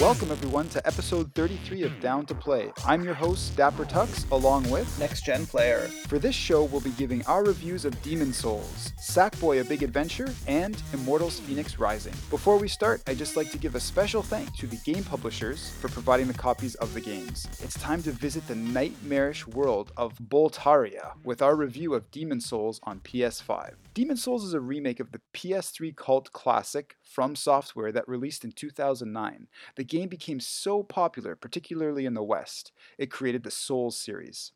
Welcome, everyone, to episode 33 of Down to Play. I'm your host, Dapper Tux, along with Next Gen Player. For this show, we'll be giving our reviews of Demon Souls, Sackboy A Big Adventure, and Immortals Phoenix Rising. Before we start, I'd just like to give a special thank to the game publishers for providing the copies of the games. It's time to visit the nightmarish world of Boletaria with our review of Demon Souls on PS5. Demon Souls is a remake of the PS3 cult classic From Software that released in 2009. The game became so popular, particularly in the West, it created the Souls series.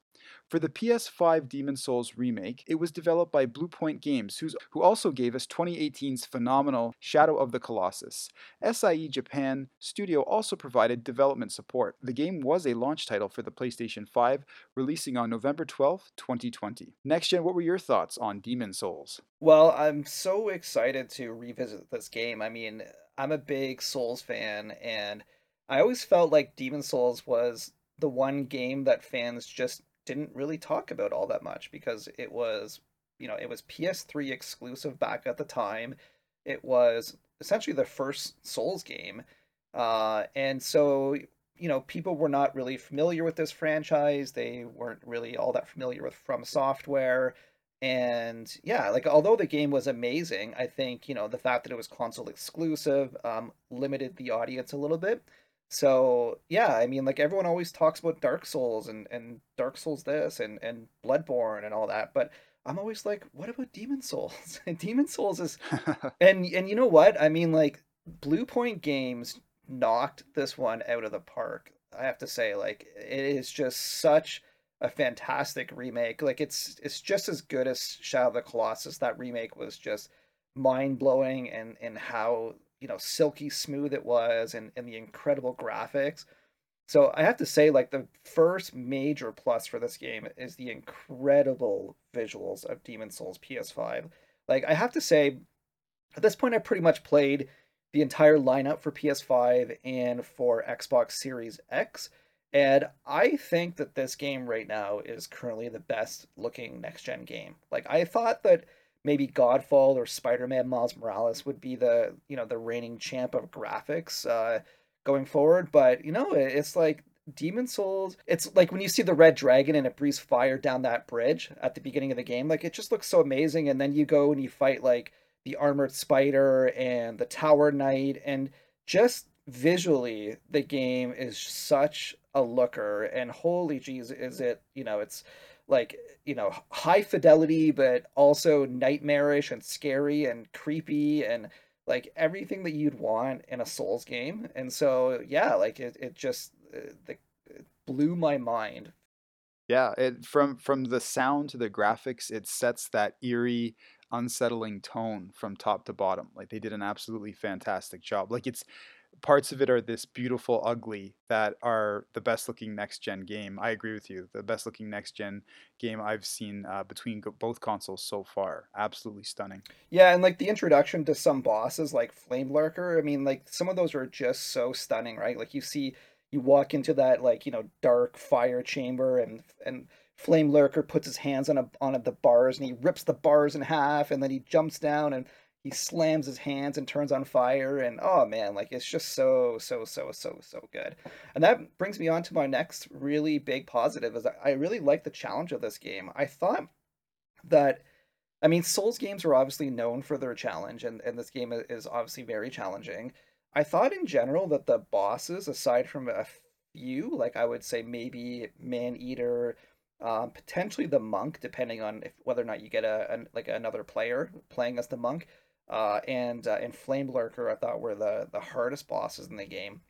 For the PS5 Demon Souls remake, it was developed by Bluepoint Games, who also gave us 2018's phenomenal Shadow of the Colossus. SIE Japan Studio also provided development support. The game was a launch title for the PlayStation 5, releasing on November 12, 2020. Next gen, what were your thoughts on Demon Souls? Well, I'm so excited to revisit this game. I mean, I'm a big Souls fan, and I always felt like Demon Souls was the one game that fans just didn't really talk about all that much because it was, you know, it was PS3 exclusive back at the time. It was essentially the first Souls game. Uh, and so, you know, people were not really familiar with this franchise. They weren't really all that familiar with From Software. And yeah, like although the game was amazing, I think, you know, the fact that it was console exclusive um, limited the audience a little bit. So yeah, I mean, like everyone always talks about Dark Souls and and Dark Souls this and and Bloodborne and all that, but I'm always like, what about Demon Souls? and Demon Souls is, and and you know what? I mean, like Bluepoint Games knocked this one out of the park. I have to say, like it is just such a fantastic remake. Like it's it's just as good as Shadow of the Colossus. That remake was just mind blowing and and how you know silky smooth it was and and the incredible graphics. So i have to say like the first major plus for this game is the incredible visuals of demon souls ps5 like i have to say at this point i pretty much played the entire lineup for ps5 and for xbox series x. And i think that this game right now is currently the best looking next gen game. Like i thought that maybe Godfall or Spider-Man Miles Morales would be the you know the reigning champ of graphics uh, going forward. But you know, it's like Demon Souls. It's like when you see the red dragon and it breathes fire down that bridge at the beginning of the game. Like it just looks so amazing. And then you go and you fight like the armored spider and the tower knight and just visually the game is such a looker and holy jeez is it you know it's like you know high fidelity but also nightmarish and scary and creepy and like everything that you'd want in a souls game. And so yeah like it, it just uh, the, it blew my mind. Yeah it from from the sound to the graphics it sets that eerie unsettling tone from top to bottom. Like they did an absolutely fantastic job. Like it's parts of it are this beautiful ugly that are the best looking next gen game. I agree with you. The best looking next gen game I've seen uh, between both consoles so far. Absolutely stunning. Yeah, and like the introduction to some bosses like Flame Lurker. I mean, like some of those are just so stunning, right? Like you see, you walk into that like you know dark fire chamber and and. Flame Lurker puts his hands on a on the bars and he rips the bars in half and then he jumps down and he slams his hands and turns on fire and oh man like it's just so so so so so good. And that brings me on to my next really big positive is i really like the challenge of this game. I thought that i mean souls games are obviously known for their challenge and, and this game is obviously very challenging. I thought in general that the bosses aside from a few like i would say maybe man eater um, potentially the monk, depending on if whether or not you get a, a like another player playing as the monk uh, and uh, and Flame Lurker I thought were the the hardest bosses in the game.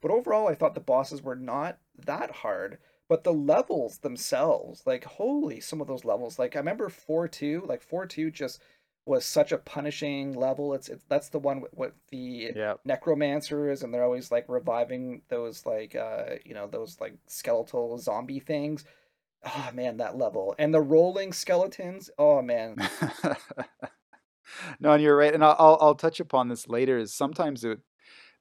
But overall, I thought the bosses were not that hard. But the levels themselves, like holy, some of those levels, like I remember four two, like four two just was such a punishing level. It's, it's that's the one with, with the necromancers, and they're always like reviving those like uh you know those like skeletal zombie things. Oh man, that level and the rolling skeletons. Oh man, no, and you're right, and I'll, I'll touch upon this later. Is sometimes it,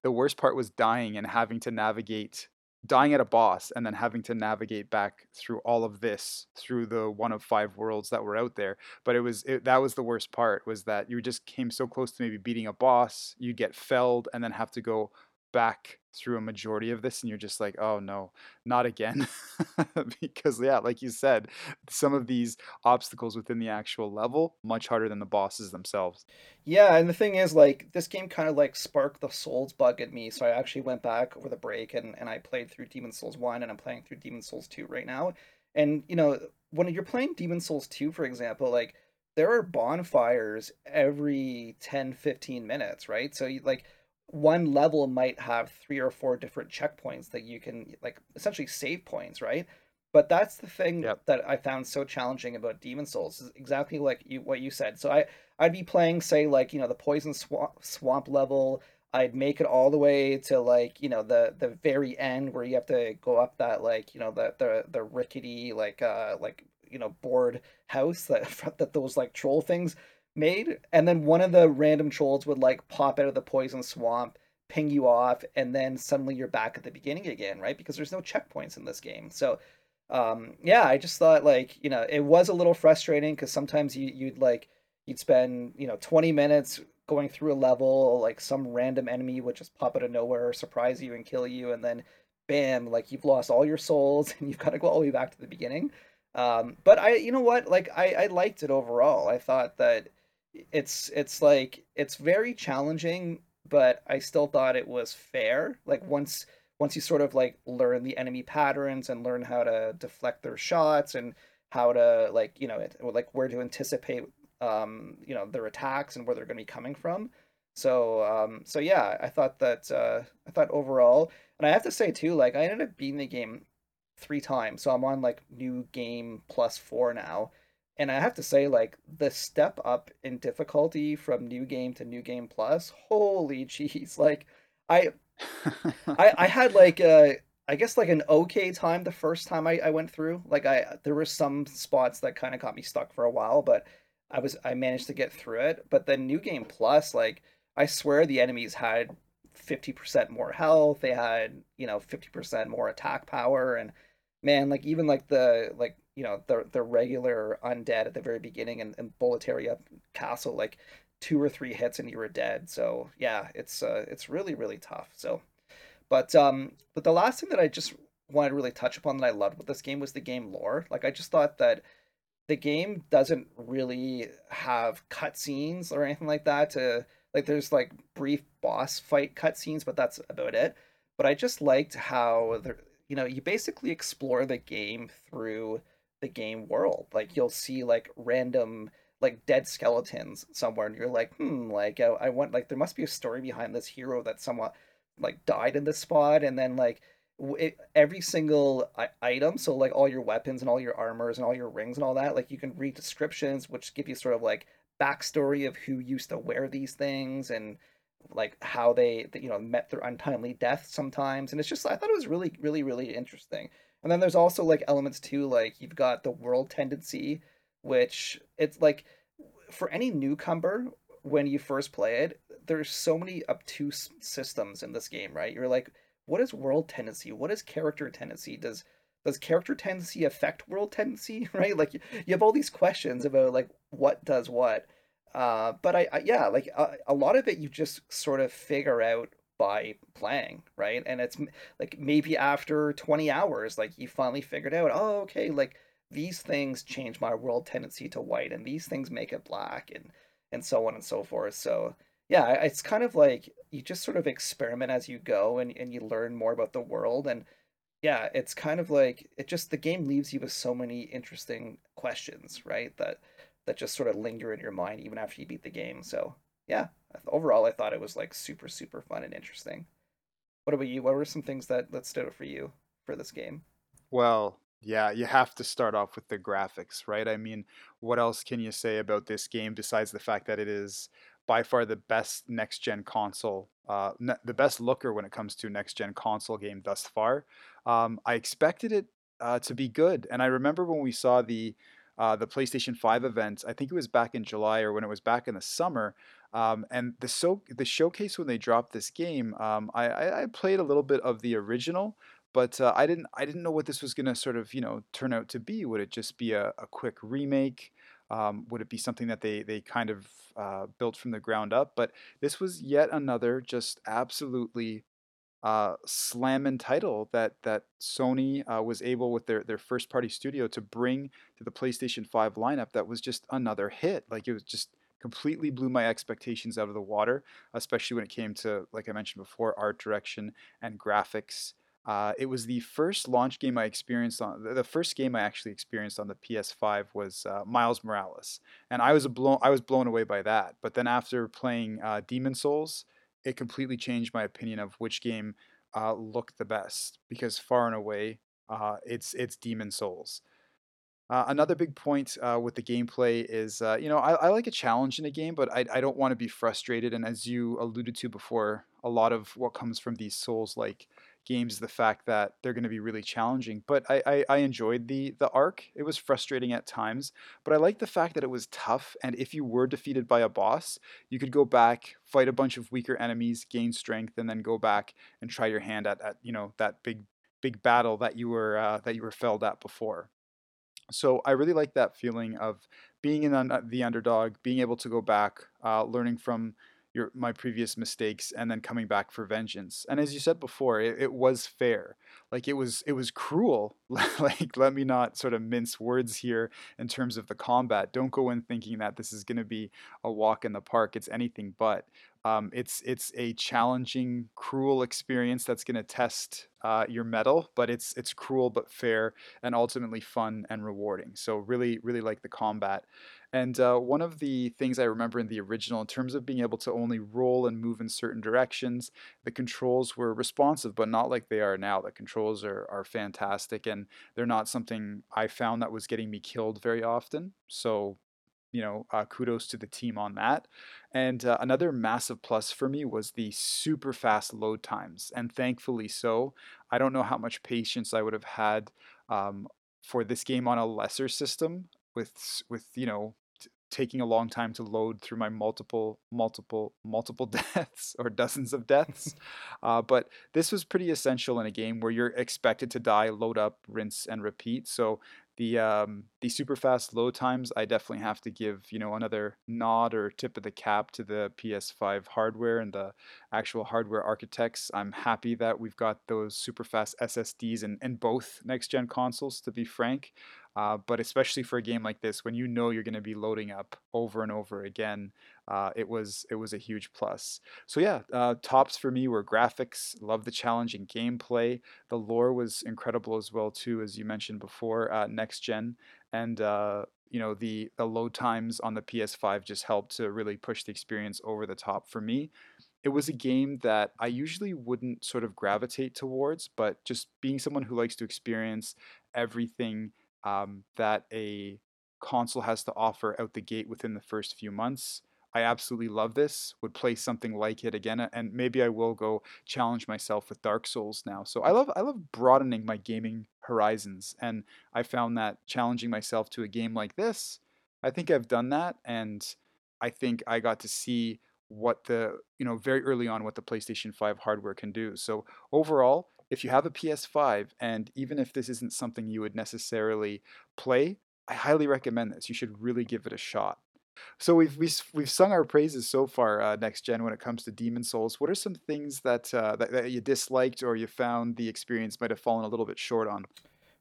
the worst part was dying and having to navigate, dying at a boss, and then having to navigate back through all of this through the one of five worlds that were out there. But it was it, that was the worst part was that you just came so close to maybe beating a boss, you get felled, and then have to go back through a majority of this and you're just like, oh no, not again. because, yeah, like you said, some of these obstacles within the actual level, much harder than the bosses themselves. Yeah, and the thing is, like, this game kind of like sparked the Souls bug in me. So I actually went back over the break and, and I played through Demon Souls 1 and I'm playing through Demon Souls 2 right now. And, you know, when you're playing Demon Souls 2, for example, like, there are bonfires every 10 15 minutes right so you, like one level might have three or four different checkpoints that you can like essentially save points, right? But that's the thing Yep. that I found so challenging about Demon Souls is exactly like you what you said. So I I'd be playing say like you know the poison swamp swamp level. I'd make it all the way to like you know the the very end where you have to go up that like you know the the the rickety like uh like you know board house that that those like troll things made, and then one of the random trolls would like pop out of the poison swamp, ping you off, and then suddenly you're back at the beginning again, right? Because there's no checkpoints in this game. So, um, yeah, I just thought like you know it was a little frustrating because sometimes you you'd like you'd spend you know 20 minutes going through a level, like some random enemy would just pop out of nowhere, surprise you and kill you, and then bam, like you've lost all your souls and you've got to go all the way back to the beginning. Um, but I, you know what, like I, I liked it overall. I thought that it's it's like it's very challenging, but I still thought it was fair. Like once once you sort of like learn the enemy patterns and learn how to deflect their shots and how to like you know it, like where to anticipate um you know their attacks and where they're going to be coming from. So um so yeah, I thought that uh I thought overall, and I have to say too, like I ended up beating the game three times, so I'm on like new game plus four now and I have to say, like the step up in difficulty from new game to new game plus, holy jeez! Like I, I, I had like uh, I guess like an okay time the first time I, I went through. Like I, there were some spots that kind of got me stuck for a while, but I was I managed to get through it. But then new game plus, like I swear the enemies had fifty percent more health. They had you know fifty percent more attack power, and man, like even like the like you know the the regular undead at the very beginning and, and Boletaria Castle, like two or three hits and you were dead. So yeah, it's uh, it's really really tough. So, but um, but the last thing that I just wanted to really touch upon that I loved with this game was the game lore. Like I just thought that the game doesn't really have cutscenes or anything like that to like there's like brief boss fight cutscenes, but that's about it. But I just liked how there you know, you basically explore the game through the game world. Like you'll see like random like dead skeletons somewhere, and you're like, hmm, like I, I want like there must be a story behind this hero that somewhat like died in this spot, and then like it, every single item, so like all your weapons and all your armors and all your rings and all that, like you can read descriptions which give you sort of like backstory of who used to wear these things and like how they you know met their untimely death sometimes. And it's just i thought it was really really really interesting and then there's also like elements too like you've got the world tendency which it's like for any newcomer when you first play it there's so many obtuse systems in this game right? You're like what is world tendency? What is character tendency? Does does character tendency affect world tendency right? Like you have all these questions about like what does what. Uh, but I, I yeah, like a, a lot of it you just sort of figure out by playing, right? And it's like maybe after 20 hours, like you finally figured out, oh, okay, like these things change my world tendency to white, and these things make it black, and and so on and so forth. So yeah, it's kind of like you just sort of experiment as you go, and and you learn more about the world, and yeah, it's kind of like it just the game leaves you with so many interesting questions, right? That that just sort of linger in your mind even after you beat the game. So yeah, overall, I thought it was like super super fun and interesting. What about you? What were some things that that stood out for you for this game? Well, yeah, you have to start off with the graphics, right? I mean, what else can you say about this game besides the fact that it is by far the best next gen console, uh, ne- the best looker when it comes to next gen console game thus far? Um, I expected it uh, to be good, and I remember when we saw the uh, the PlayStation 5 event, I think it was back in July or when it was back in the summer. Um, and the so the showcase when they dropped this game, um, I, I played a little bit of the original, but uh, I didn't I didn't know what this was gonna sort of you know turn out to be. Would it just be a, a quick remake? Um, would it be something that they they kind of uh, built from the ground up? But this was yet another just absolutely uh, slamming title that that Sony uh, was able with their their first party studio to bring to the PlayStation 5 lineup that was just another hit. Like it was just completely blew my expectations out of the water, especially when it came to like I mentioned before, art direction and graphics. Uh, it was the first launch game I experienced on the first game I actually experienced on the PS5 was uh, Miles Morales, and I was blown I was blown away by that. But then after playing uh, Demon Souls, it completely changed my opinion of which game uh, looked the best because far and away uh, it's it's Demon Souls. Uh, another big point uh, with the gameplay is, uh, you know, I, I like a challenge in a game, but I, I don't want to be frustrated. And as you alluded to before, a lot of what comes from these Souls like games the fact that they're going to be really challenging. But I, I, I enjoyed the the arc. It was frustrating at times, but I like the fact that it was tough. And if you were defeated by a boss, you could go back, fight a bunch of weaker enemies, gain strength, and then go back and try your hand at, at you know that big big battle that you were uh, that you were felled at before. So I really like that feeling of being in the, the underdog, being able to go back, uh, learning from your my previous mistakes, and then coming back for vengeance. And as you said before, it, it was fair. Like it was it was cruel. like let me not sort of mince words here in terms of the combat. Don't go in thinking that this is going to be a walk in the park. It's anything but. Um, it's it's a challenging, cruel experience that's going to test uh, your mettle, but it's it's cruel but fair and ultimately fun and rewarding. So really really like the combat. And uh, one of the things I remember in the original, in terms of being able to only roll and move in certain directions, the controls were responsive, but not like they are now. The controls are, are fantastic, and they're not something I found that was getting me killed very often. So you know, uh, kudos to the team on that. And uh, another massive plus for me was the super fast load times, and thankfully so. I don't know how much patience I would have had um, for this game on a lesser system with with you know taking a long time to load through my multiple, multiple, multiple deaths or dozens of deaths. uh, but this was pretty essential in a game where you're expected to die, load up, rinse, and repeat. So the um, the super fast load times, I definitely have to give you know another nod or tip of the cap to the PS5 hardware and the actual hardware architects. I'm happy that we've got those super fast SSDs in, in both next gen consoles. To be frank, uh, but especially for a game like this, when you know you're going to be loading up over and over again, uh, it was it was a huge plus. So yeah, uh, tops for me were graphics. Love the challenging gameplay. The lore was incredible as well too, as you mentioned before. Uh, next gen and uh, you know the the load times on the PS5 just helped to really push the experience over the top for me it was a game that I usually wouldn't sort of gravitate towards, but just being someone who likes to experience everything um, that a console has to offer out the gate within the first few months. I absolutely love this. Would play something like it again, and maybe I will go challenge myself with Dark Souls now. So I love I love broadening my gaming horizons, and I found that challenging myself to a game like this, I think I've done that, and I think I got to see what the you know very early on what the PlayStation 5 hardware can do. So overall, if you have a PS5, and even if this isn't something you would necessarily play, I highly recommend this. You should really give it a shot. So we've we've, we've sung our praises so far, uh, next gen, when it comes to Demon Souls. What are some things that, uh, that that you disliked or you found the experience might have fallen a little bit short on?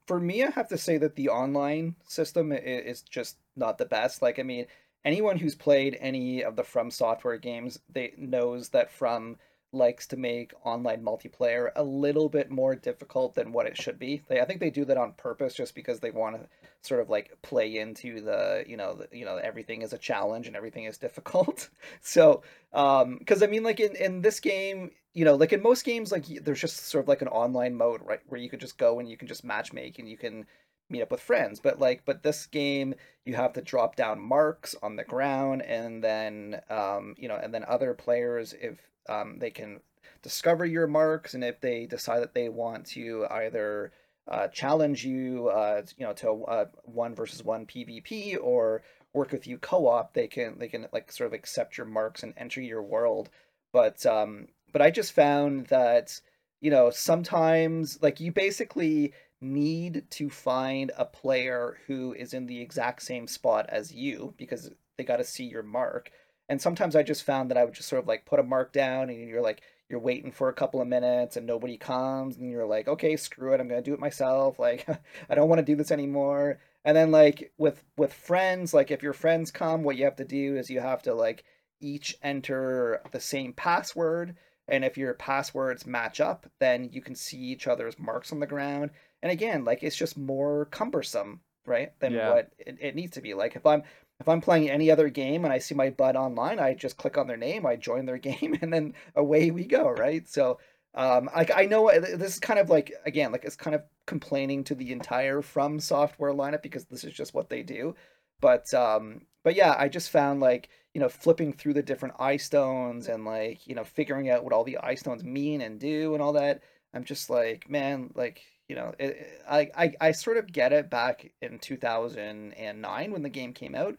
For me, I have to say that the online system is just not the best. Like, I mean, anyone who's played any of the From Software games, they knows that From likes to make online multiplayer a little bit more difficult than what it should be. They, I think they do that on purpose just because they want to sort of like play into the you know the, you know everything is a challenge and everything is difficult. so um because I mean like in in this game you know like in most games like there's just sort of like an online mode right where you could just go and you can just match make and you can meet up with friends but like but this game you have to drop down marks on the ground and then um you know and then other players if um, they can discover your marks, and if they decide that they want to either uh, challenge you, uh, you know, to uh, one versus one PvP or work with you co-op, they can they can like sort of accept your marks and enter your world. But um, but I just found that you know sometimes like you basically need to find a player who is in the exact same spot as you because they got to see your mark and sometimes I just found that I would just sort of like put a mark down and you're like you're waiting for a couple of minutes and nobody comes and you're like okay screw it i'm gonna do it myself like i don't want to do this anymore. And then like with with friends like if your friends come what you have to do is you have to like each enter the same password. And if your passwords match up then you can see each other's marks on the ground. And again like it's just more cumbersome right than Yeah. what it, it needs to be. Like if i'm if i'm playing any other game and i see my bud online i just click on their name i join their game and then away we go right? So um like i know uh, this is kind of like again like it's kind of complaining to the entire from software lineup because this is just what they do. But um but yeah i just found like you know flipping through the different eye stones and like you know figuring out what all the eye stones mean and do and all that i'm just like man like you know it, it- I, I i sort of get it back in 2009 when the game came out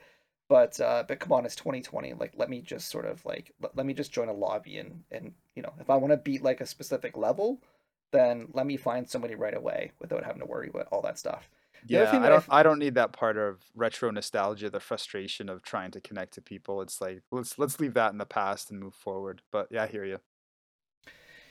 but uh but come on it's 2020 like let me just sort of like let, let me just join a lobby and and you know if i want to beat like a specific level then let me find somebody right away without having to worry about all that stuff Yeah, I don't. I don't need that part of retro nostalgia, the frustration of trying to connect to people. It's like let's let's leave that in the past and move forward. But yeah, I hear you.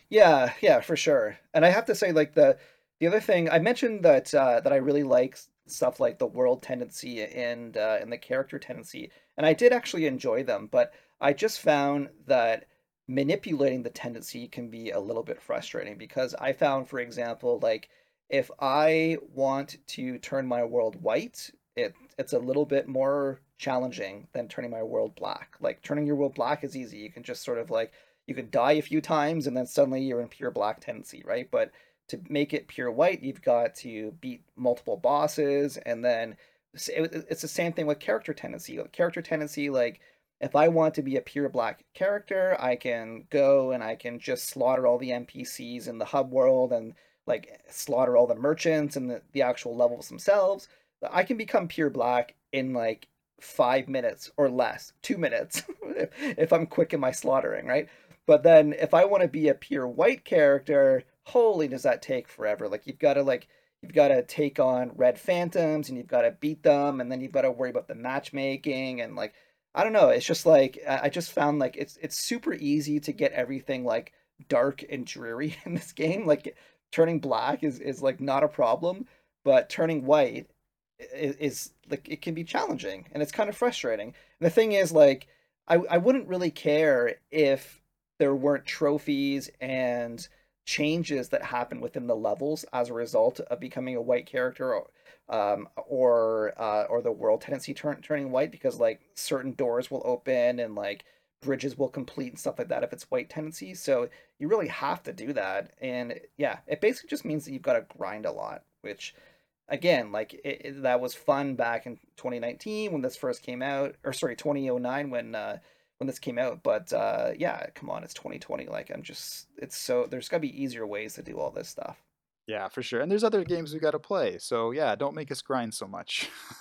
Yeah, yeah, for sure. And I have to say, like the the other thing I mentioned that uh, that I really like stuff like the world tendency and uh, and the character tendency, and I did actually enjoy them. But I just found that manipulating the tendency can be a little bit frustrating because I found, for example, like if I want to turn my world white, it it's a little bit more challenging than turning my world black. Like turning your world black is easy. You can just sort of like you could die a few times and then suddenly you're in pure black tendency, right? But to make it pure white, you've got to beat multiple bosses, and then it's the same thing with character tendency. Character tendency, like if I want to be a pure black character, I can go and I can just slaughter all the NPCs in the hub world and like slaughter all the merchants and the, the actual levels themselves. I can become pure black in like five minutes or less, two minutes, if, if I'm quick in my slaughtering, right? But then if I want to be a pure white character, holy does that take forever. Like you've got to like you've got to take on red phantoms and you've got to beat them and then you've got to worry about the matchmaking and like I don't know, it's just like I just found like it's it's super easy to get everything like dark and dreary in this game. Like turning black is is like not a problem, but turning white is, is like it can be challenging and it's kind of frustrating. And the thing is like I I wouldn't really care if there weren't trophies and changes that happen within the levels as a result of becoming a white character or um or uh or the world tendency turn turning white because like certain doors will open and like bridges will complete and stuff like that if it's white tendency. So you really have to do that. And yeah it basically just means that you've got to grind a lot which again like it, it- that was fun back in 2019 when this first came out or sorry 2009 when uh when this came out but uh yeah come on it's 2020 like i'm just it's so there's got to be easier ways to do all this stuff Yeah, for sure. And there's other games we got to play. So yeah, don't make us grind so much.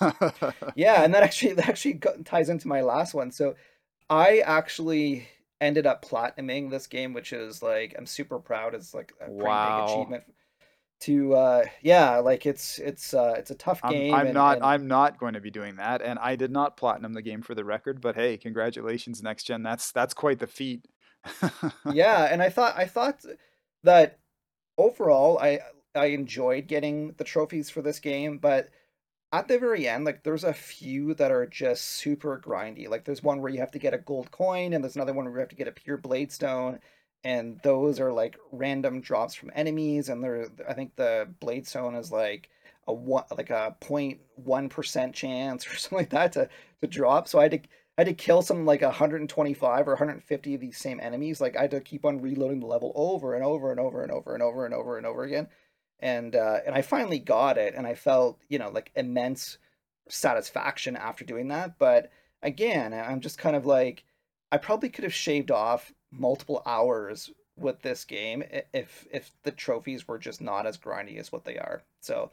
yeah and that actually that actually ties into my last one so i actually ended up platinuming this game which is like i'm super proud it's like a pretty Wow. big achievement to uh yeah like it's it's uh it's a tough I'm game I'm and not and I'm not going to be doing that, and I did not platinum the game for the record. But hey, congratulations, next gen. That's that's quite the feat. yeah and i thought i thought that overall i i enjoyed getting the trophies for this game but at the very end like there's a few that are just super grindy like there's one where you have to get a gold coin and there's another one where you have to get a pure blade stone and those are like random drops from enemies and there i think the blade stone is like a one like a 0.1 percent chance or something like that to to drop so i had to I had to kill something like 125 or 150 of these same enemies. Like I had to keep on reloading the level over and over and over and over and over and over and over again. And uh, and I finally got it, and I felt you know like immense satisfaction after doing that. But again, I'm just kind of like I probably could have shaved off multiple hours with this game if if the trophies were just not as grindy as what they are. So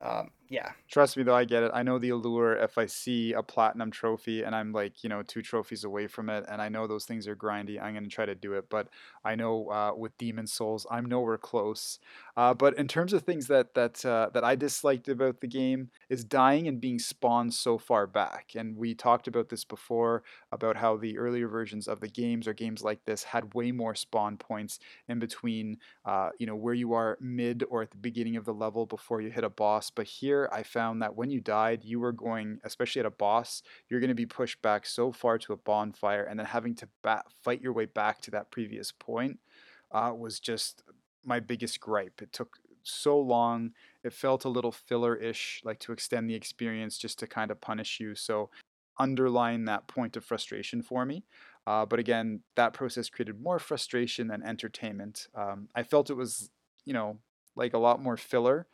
um, yeah. Trust me though, I get it. I know the allure if I see a platinum trophy and I'm like, you know, two trophies away from it, and I know those things are grindy, I'm gonna try to do it. But I know uh, with Demon Souls, I'm nowhere close. Uh, but in terms of things that that uh, that I disliked about the game is dying and being spawned so far back. And we talked about this before about how the earlier versions of the games or games like this had way more spawn points in between, uh, you know, where you are mid or at the beginning of the level before you hit a boss. But here I found that when you died, you were going, especially at a boss, you're going to be pushed back so far to a bonfire and then having to bat- fight your way back to that previous point uh, was just my biggest gripe. It took so long. It felt a little filler ish, like to extend the experience just to kind of punish you. So, underline that point of frustration for me. Uh, but again, that process created more frustration than entertainment. Um, I felt it was, you know, like a lot more filler,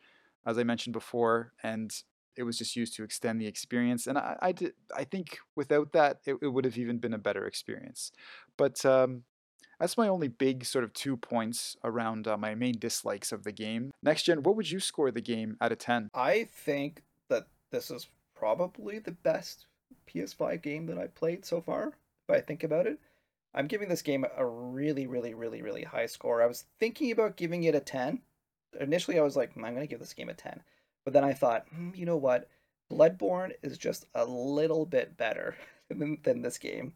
as I mentioned before, and it was just used to extend the experience. And I, I did, I think without that, it, it would have even been a better experience. But um, that's my only big sort of two points around uh, my main dislikes of the game. Next gen, what would you score the game out of 10? I think that this is probably the best PS5 game that I've played so far, if I think about it. I'm giving this game a really, really, really, really high score. I was thinking about giving it a 10. Initially, I was like, hmm, I'm going to give this game a 10. But then I thought, hmm, you know what? Bloodborne is just a little bit better than, than this game.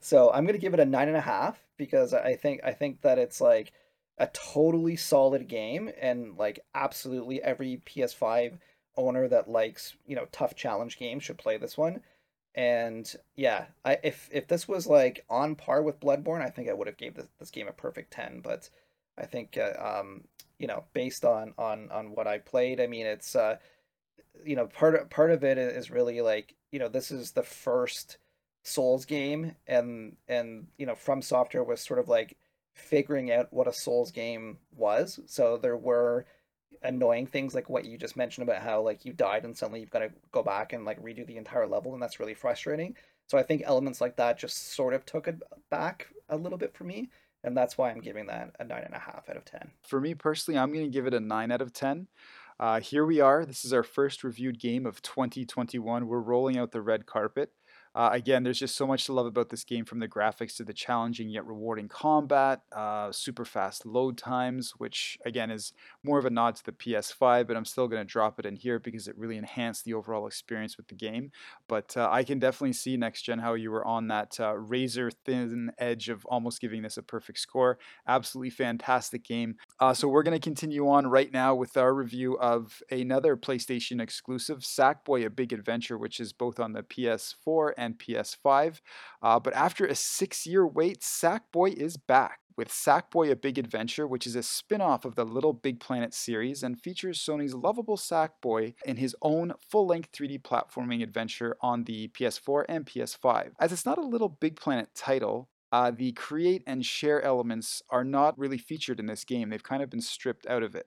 So I'm gonna give it a nine and a half because I think I think that it's like a totally solid game and like absolutely every PS5 owner that likes you know tough challenge games should play this one. And yeah, I if if this was like on par with Bloodborne, I think I would have gave this, this game a perfect ten. But I think uh, um you know based on on on what I played, I mean it's uh you know part of, part of it is really like you know this is the first Souls game, and and you know From Software was sort of like figuring out what a Souls game was. So there were annoying things like what you just mentioned about how like you died and suddenly you've got to go back and like redo the entire level, and that's really frustrating. So I think elements like that just sort of took it back a little bit for me, and that's why I'm giving that a nine and a half out of ten. For me personally, I'm going to give it a nine out of ten. Uh, here we are. This is our first reviewed game of 2021. We're rolling out the red carpet. Uh, again, there's just so much to love about this game from the graphics to the challenging yet rewarding combat, uh, super fast load times, which again is more of a nod to the PS5, but I'm still going to drop it in here because it really enhanced the overall experience with the game. But uh, I can definitely see next gen how you were on that uh, razor thin edge of almost giving this a perfect score. Absolutely fantastic game. Uh, so we're going to continue on right now with our review of another PlayStation exclusive, Sackboy: A Big Adventure, which is both on the PS4 and PS5. Uh, but after a six year wait, Sackboy is back with Sackboy A Big Adventure, which is a spin off of the Little Big Planet series and features Sony's lovable Sackboy in his own full length 3D platforming adventure on the PS4 and PS5. As it's not a Little Big Planet title, uh, the create and share elements are not really featured in this game. They've kind of been stripped out of it.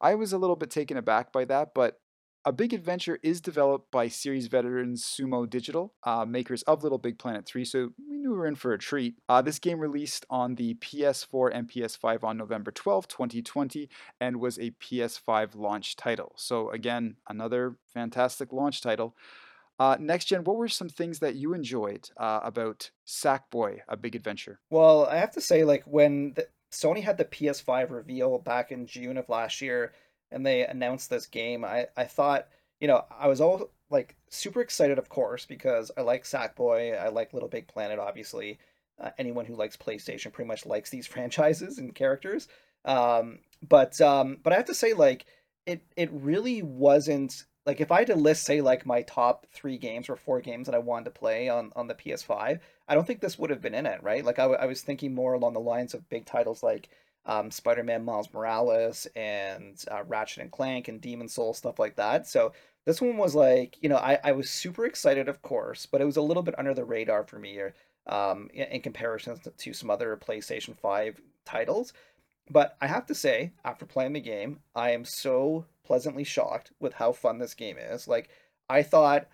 I was a little bit taken aback by that, but a Big Adventure is developed by series veterans Sumo Digital, uh, makers of Little Big Planet 3, so we knew we were in for a treat. Uh, this game released on the PS4 and PS5 on November 12, 2020, and was a PS5 launch title. So, again, another fantastic launch title. Uh, next gen, what were some things that you enjoyed uh, about Sackboy: A Big Adventure? Well, I have to say, like when the, Sony had the PS5 reveal back in June of last year, and they announced this game, I, I thought, you know, I was all like super excited, of course, because I like Sackboy, I like Little Big Planet, obviously. Uh, anyone who likes PlayStation pretty much likes these franchises and characters. Um, but um, but I have to say, like, it it really wasn't like if I had to list, say, like my top three games or four games that I wanted to play on on the PS5, I don't think this would have been in it, right? Like I, I was thinking more along the lines of big titles like um, Spider-Man Miles Morales and uh, Ratchet and Clank and Demon Soul stuff like that. So this one was like, you know, I, I was super excited, of course, but it was a little bit under the radar for me um, in, in comparison to some other PlayStation 5 titles. But I have to say, after playing the game, I am so pleasantly shocked with how fun this game is. Like, I thought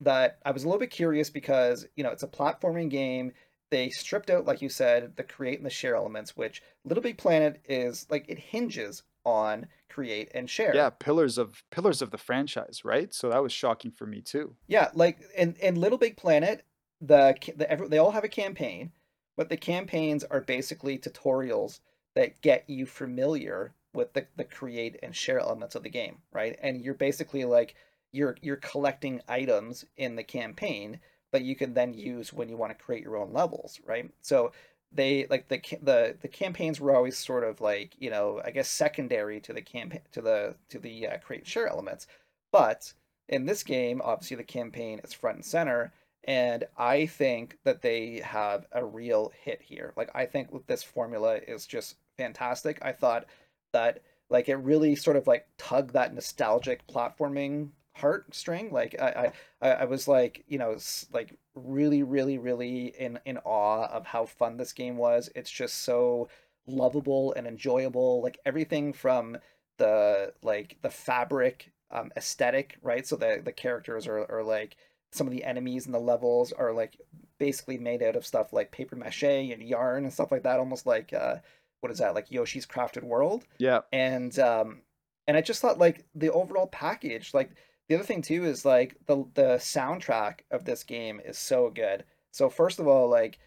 that I was a little bit curious because, you know, it's a platforming game they stripped out, like you said, the create and the share elements, which Little Big Planet is like it hinges on create and share. Yeah, pillars of pillars of the franchise, right? So that was shocking for me too. Yeah, like in, in Little Big Planet, the, the they all have a campaign, but the campaigns are basically tutorials that get you familiar with the, the create and share elements of the game, right? And you're basically like you're you're collecting items in the campaign that you can then use when you want to create your own levels, right? So they like the the the campaigns were always sort of like you know I guess secondary to the campaign to the to the uh, create share elements, but in this game obviously the campaign is front and center, and I think that they have a real hit here. Like I think this formula is just fantastic. I thought that like it really sort of like tugged that nostalgic platforming heartstring. Like I, I, I was like, you know, like really, really, really in in awe of how fun this game was. It's just so lovable and enjoyable. Like everything from the like the fabric um, aesthetic, right? So the the characters are, are like some of the enemies and the levels are like basically made out of stuff like paper mache and yarn and stuff like that, almost like uh, what is that like Yoshi's Crafted World? Yeah. And um, and I just thought like the overall package, like the other thing too is like the the soundtrack of this game is so good. So first of all, like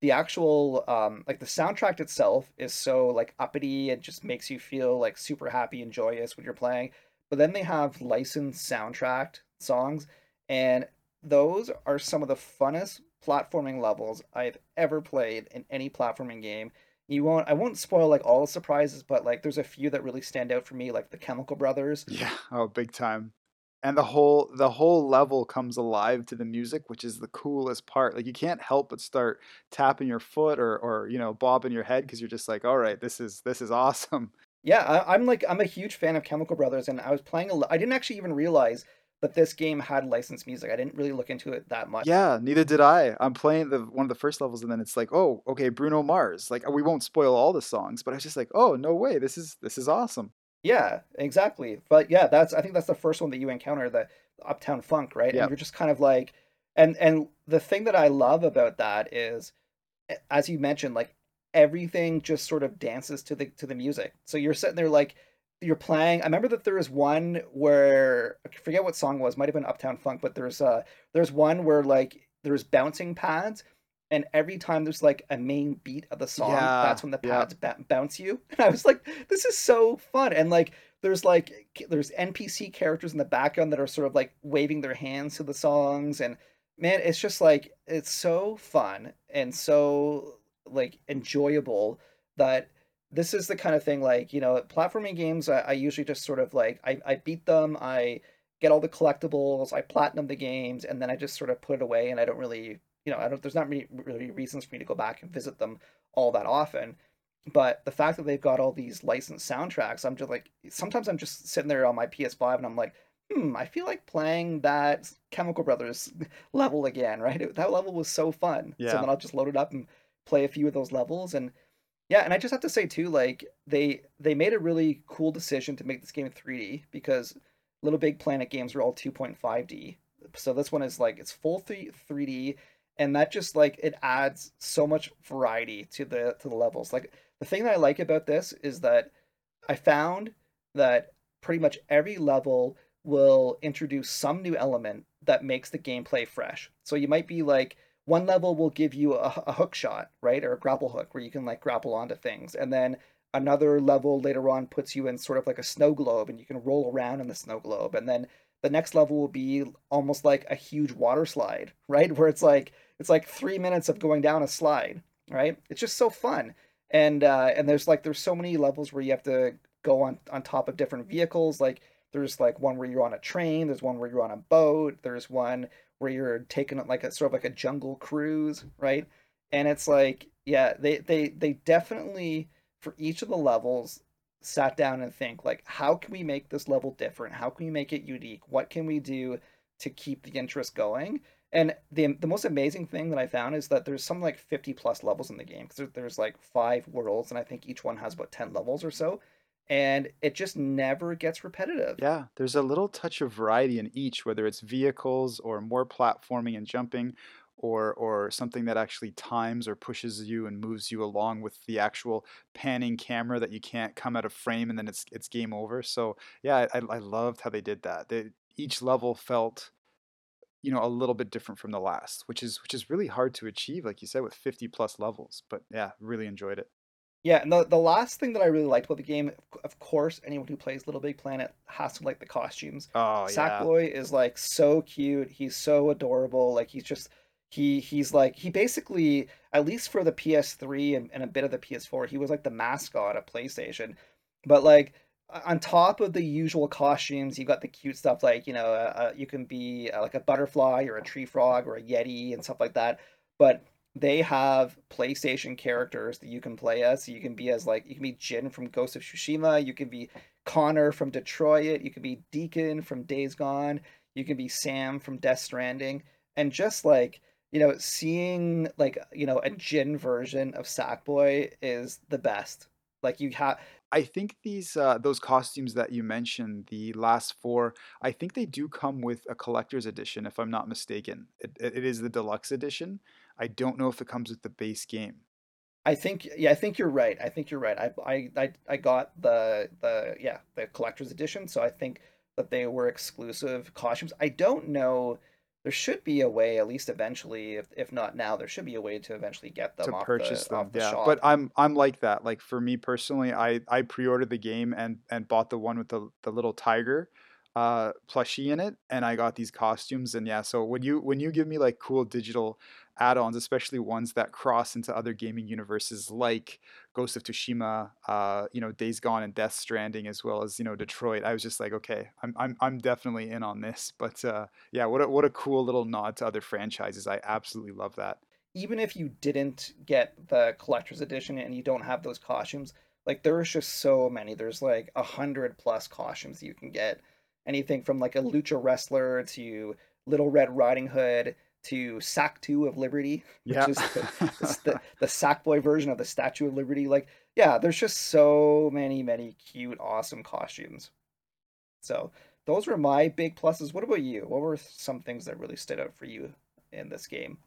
the actual um like the soundtrack itself is so like uppity and just makes you feel like super happy and joyous when you're playing. But then they have licensed soundtrack songs and those are some of the funnest platforming levels I've ever played in any platforming game. You won't I won't spoil like all the surprises, but like there's a few that really stand out for me, like the Chemical Brothers. Yeah, oh big time and the whole the whole level comes alive to the music which is the coolest part like you can't help but start tapping your foot or or you know bobbing your head because you're just like all right this is this is awesome. Yeah I, am like i'm a huge fan of chemical brothers and i was playing a i didn't actually even realize that this game had licensed music i didn't really look into it that much. Yeah neither did i i'm playing the one of the first levels and then it's like oh okay bruno mars like we won't spoil all the songs but i was just like oh no way this is this is awesome yeah, exactly. But yeah, that's I think that's the first one that you encounter the Uptown Funk, right? Yep. And you're just kind of like and and the thing that I love about that is as you mentioned like everything just sort of dances to the to the music. So you're sitting there like you're playing. I remember that there was one where I forget what song it was, might have been Uptown Funk, but there's uh there's one where like there's bouncing pads and every time there's like a main beat of the song, yeah, that's when the pads yeah. b- bounce you. And I was like, this is so fun. And like, there's like there's NPC characters in the background that are sort of like waving their hands to the songs, and man, it's just like it's so fun and so like enjoyable that this is the kind of thing like you know platforming games I, I usually just sort of like I, I beat them i get all the collectibles i platinum the games and then i just sort of put it away and i don't really you know, I don't. There's not many really reasons for me to go back and visit them all that often. But the fact that they've got all these licensed soundtracks, I'm just like, sometimes I'm just sitting there on my PS5 and I'm like, hmm, I feel like playing that Chemical Brothers level again, right? That level was so fun. Yeah. So then I'll just load it up and play a few of those levels. And yeah, and I just have to say too, like they they made a really cool decision to make this game 3D because Little Big Planet games were all 2.5D. So this one is like it's full 3 3D and that just like it adds so much variety to the to the levels. Like the thing that i like about this is that i found that pretty much every level will introduce some new element that makes the gameplay fresh. So you might be like one level will give you a, a hook shot right or a grapple hook where you can like grapple onto things and then another level later on puts you in sort of like a snow globe and you can roll around in the snow globe and then the next level will be almost like a huge water slide right where it's like it's like three minutes of going down a slide, right? It's just so fun. And uh, and there's like there's so many levels where you have to go on on top of different vehicles. Like there's like one where you're on a train. There's one where you're on a boat. There's one where you're taking like a sort of like a jungle cruise, right? And it's like yeah, they they they definitely for each of the levels sat down and think like how can we make this level different? How can we make it unique? What can we do to keep the interest going? And the the most amazing thing that I found is that there's some like 50 plus levels in the game because there's like five worlds, and I think each one has about 10 levels or so. And it just never gets repetitive. Yeah, there's a little touch of variety in each, whether it's vehicles or more platforming and jumping, or or something that actually times or pushes you and moves you along with the actual panning camera that you can't come out of frame and then it's it's game over. So yeah, I, I loved how they did that. They, each level felt you know a little bit different from the last, which is which is really hard to achieve, like you said, with 50 plus levels. But yeah, really enjoyed it. Yeah, and the the last thing that I really liked about the game, of of course, anyone who plays Little Big Planet has to like the costumes. Oh yeah, Sackboy is like so cute. He's so adorable. Like he's just he he's like he basically at least for the PS3 and, and a bit of the PS4, he was like the mascot of PlayStation. But like on top of the usual costumes, you got the cute stuff like you know uh, uh, you can be uh, like a butterfly or a tree frog or a yeti and stuff like that. But they have PlayStation characters that you can play as. So you can be as like you can be Jin from Ghost of Tsushima, you can be Connor from Detroit, you can be Deacon from Days Gone, you can be Sam from Death Stranding, and just like you know, seeing like you know a Jin version of Sackboy is the best. Like you have I think these uh, those costumes that you mentioned, the last four, I think they do come with a collector's edition, if I'm not mistaken. It, it it is the deluxe edition. I don't know if it comes with the base game. I think yeah, I think you're right. I think you're right. I I I, I got the the yeah, the collector's edition, so I think that they were exclusive costumes. I don't know there should be a way, at least eventually, if if not now, there should be a way to eventually get to them off purchase the them. the Yeah, but. I'm I'm like that. Like for me personally, I I pre-ordered the game and and bought the one with the the little tiger uh plushie in it and I got these costumes and yeah, so when you when you give me like cool digital add-ons, especially ones that cross into other gaming universes like Ghost of Tsushima, uh, you know, Days Gone and Death Stranding as well as, you know, Detroit, I was just like, okay, I'm I'm I'm definitely in on this. But uh yeah, what a what a cool little nod to other franchises. I absolutely love that. Even if you didn't get the collector's edition and you don't have those costumes, like there's just so many. There's like a hundred plus costumes you can get. Anything from like a lucha wrestler to Little Red Riding Hood to Sack Two of Liberty, which Yeah. is the, the the Sackboy version of the Statue of Liberty. Like, yeah, there's just so many, many cute, awesome costumes. So those were my big pluses. What about you? What were some things that really stood out for you in this game?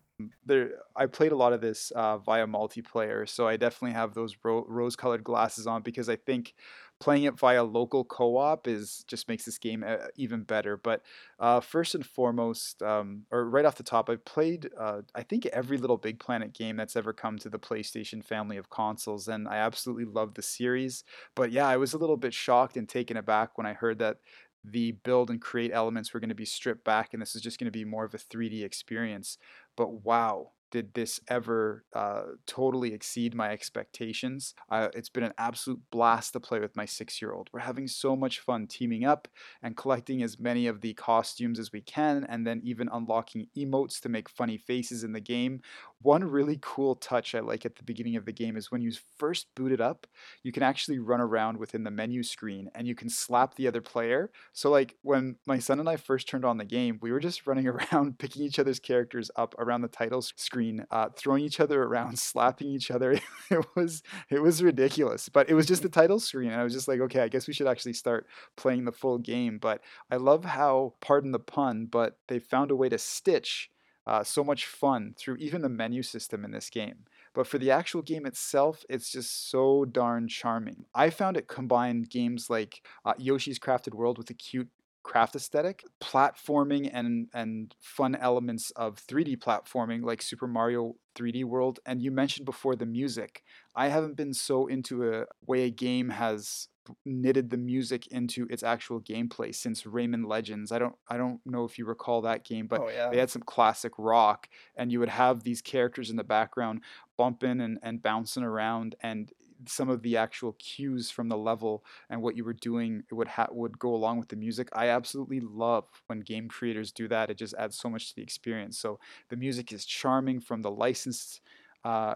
there I played a lot of this uh, via multiplayer, so I definitely have those ro- rose-colored glasses on because I think playing it via local co-op is just makes this game uh, even better. But uh, first and foremost, um, or right off the top, I've played uh, I think every Little Big Planet game that's ever come to the PlayStation family of consoles, and I absolutely love the series. But yeah, I was a little bit shocked and taken aback when I heard that the build and create elements were going to be stripped back and this is just going to be more of a 3D experience but wow, did this ever uh, totally exceed my expectations? It's been an absolute blast to play with my six year old. We're having so much fun teaming up and collecting as many of the costumes as we can, and then even unlocking emotes to make funny faces in the game. One really cool touch I like at the beginning of the game is when you first boot it up, you can actually run around within the menu screen and you can slap the other player. So, like, when my son and I first turned on the game, we were just running around, picking each other's characters up around the title screen, uh, throwing each other around, slapping each other. It was it was ridiculous, but it was just the title screen, and I was just like, okay, I guess we should actually start playing the full game. But I love how, pardon the pun, but they found a way to stitch uh, so much fun through even the menu system in this game. But for the actual game itself, it's just so darn charming. I found it combined games like uh, Yoshi's Crafted World with a cute craft aesthetic, platforming and and fun elements of 3D platforming like Super Mario 3D World. And you mentioned before the music. I haven't been so into a way a game has knitted the music into its actual gameplay since Rayman Legends. I don't I don't know if you recall that game, but Oh yeah. they had some classic rock and you would have these characters in the background bumping and, and bouncing around and some of the actual cues from the level and what you were doing would ha- would go along with the music. I absolutely love when game creators do that. It just adds so much to the experience. So the music is charming from the licensed uh,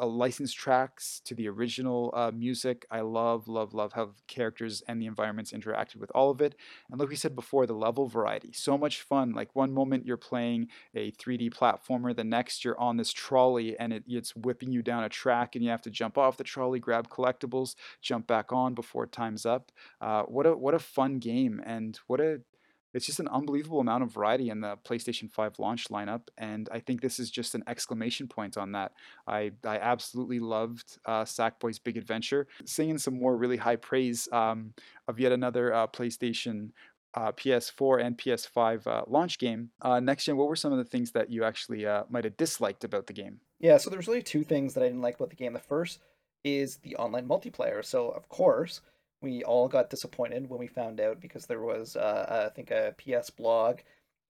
uh, licensed tracks to the original uh, music. I love, love, love how characters and the environments interacted with all of it. And like we said before, the level variety, so much fun. Like one moment you're playing a 3D platformer, the next you're on this trolley and it, it's whipping you down a track, and you have to jump off the trolley, grab collectibles, jump back on before time's up. Uh, what a what a fun game, and what a it's just an unbelievable amount of variety in the PlayStation 5 launch lineup, and I think this is just an exclamation point on that. I I absolutely loved uh, Sackboy's Big Adventure, singing some more really high praise um, of yet another uh, PlayStation. Uh, PS4 and PS5 uh, launch game. Uh, next gen, what were some of the things that you actually uh, might have disliked about the game? Yeah, so there's really two things that I didn't like about the game. The first is the online multiplayer. So of course, we all got disappointed when we found out because there was, uh, I think, a PS blog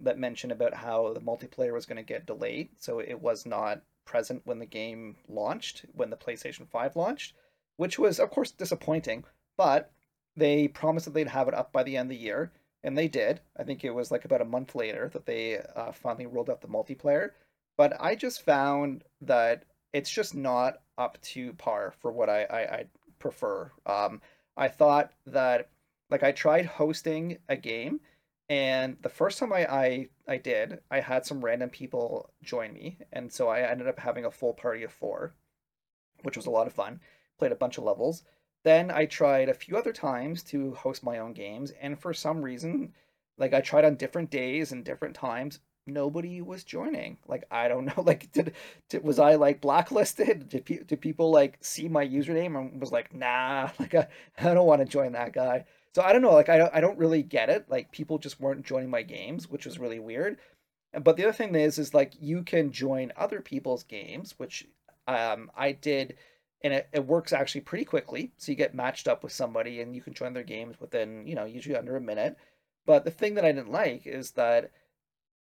that mentioned about how the multiplayer was going to get delayed, so it was not present when the game launched, when the PlayStation 5 launched, which was, of course, disappointing. But they promised that they'd have it up by the end of the year, and they did. I think it was like about a month later that they uh, finally rolled out the multiplayer. But I just found that it's just not up to par for what I, I, I prefer. Um, I thought that like I tried hosting a game and the first time I, I I did, I had some random people join me, and so I ended up having a full party of four, which was a lot of fun. Played a bunch of levels. Then I tried a few other times to host my own games, and for some reason, like I tried on different days and different times, nobody was joining. Like I don't know, like did, did was I like blacklisted? Did, pe- did people like see my username and was like, nah, like I, I don't want to join that guy. So I don't know, like I don't I don't really get it. Like people just weren't joining my games, which was really weird. But the other thing is, is like you can join other people's games, which um I did, and it, it works actually pretty quickly. So you get matched up with somebody, and you can join their games within you know usually under a minute. But the thing that I didn't like is that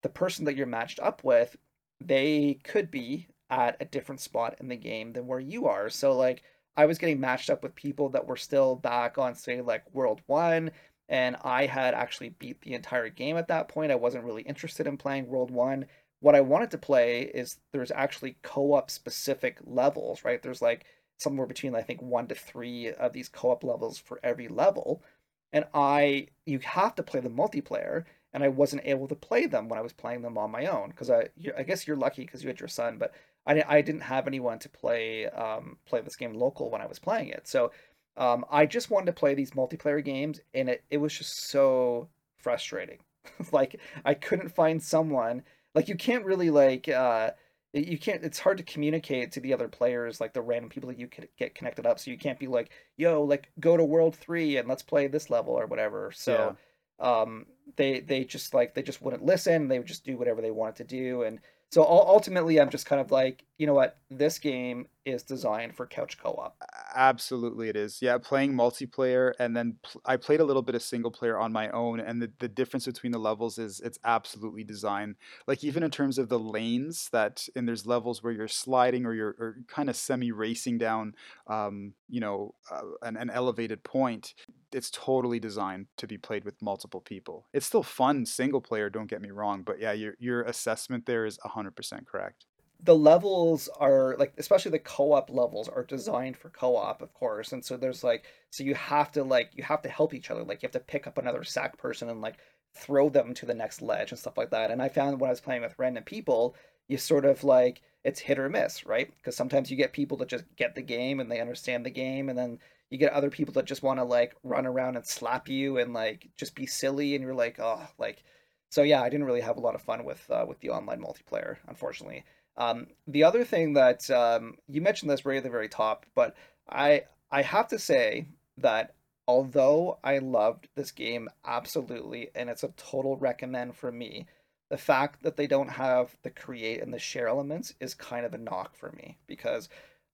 the person that you're matched up with, they could be at a different spot in the game than where you are. So like I was getting matched up with people that were still back on say like World 1 and I had actually beat the entire game at that point. I wasn't really interested in playing World 1. What I wanted to play is there's actually co-op specific levels, right? There's like somewhere between I think 1 to 3 of these co-op levels for every level. And I you have to play the multiplayer and I wasn't able to play them when I was playing them on my own because I I guess you're lucky because you had your son, but I, I didn't have anyone to play um, play this game local when I was playing it. So um, I just wanted to play these multiplayer games, and it it was just so frustrating. like I couldn't find someone like you can't really like uh, you can't it's hard to communicate to the other players like the random people that you could get connected up so you can't be like yo like go to world 3 and let's play this level or whatever so um, they they just like they just wouldn't listen. They would just do whatever they wanted to do, and so ultimately, I'm just kind of like, you know what, this game is designed for couch co-op. Absolutely, it is. Yeah, playing multiplayer, and then pl- I played a little bit of single player on my own, and the, the difference between the levels is it's absolutely designed. Like even in terms of the lanes, that and there's levels where you're sliding or you're or kind of semi racing down, um, you know, uh, an, an elevated point it's totally designed to be played with multiple people. It's still fun single player, don't get me wrong, but yeah, your your assessment there is 100% correct. The levels are like especially the co-op levels are designed for co-op, of course. And so there's like so you have to like you have to help each other. Like you have to pick up another sack person and like throw them to the next ledge and stuff like that. And I found when I was playing with random people, you sort of like it's hit or miss, right? Because sometimes you get people that just get the game and they understand the game and then you get other people that just want to like run around and slap you and like just be silly and you're like oh like so yeah i didn't really have a lot of fun with uh, with the online multiplayer unfortunately um, the other thing that um, you mentioned this right at the very top but i i have to say that although i loved this game absolutely and it's a total recommend for me the fact that they don't have the create and the share elements is kind of a knock for me because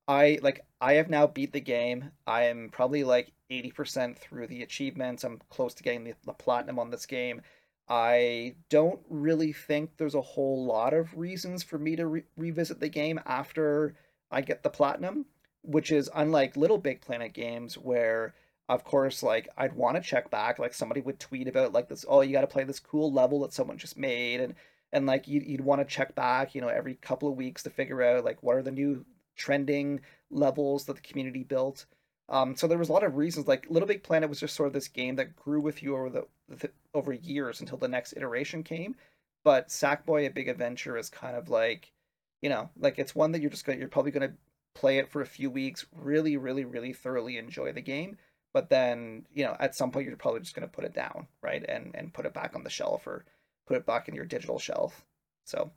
I like I have now beat the game. I am probably like 80% through the achievements. I'm close to getting the, the platinum on this game. I don't really think there's a whole lot of reasons for me to re- revisit the game after I get the platinum, which is unlike Little Big Planet games where of course like I'd want to check back like somebody would tweet about like this oh you got to play this cool level that someone just made and and like you'd, you'd want to check back you know every couple of weeks to figure out like what are the new trending levels that the community built. Um, so there was a lot of reasons. Like Little Big Planet was just sort of this game that grew with you over the, the over years until the next iteration came. But Sackboy: A Big Adventure is kind of like, you know, like it's one that you're just gonna you're probably gonna play it for a few weeks, really, really, really thoroughly enjoy the game. but then you know at some point you're probably just to put it down right and and put it back on the shelf or put it back in your digital shelf so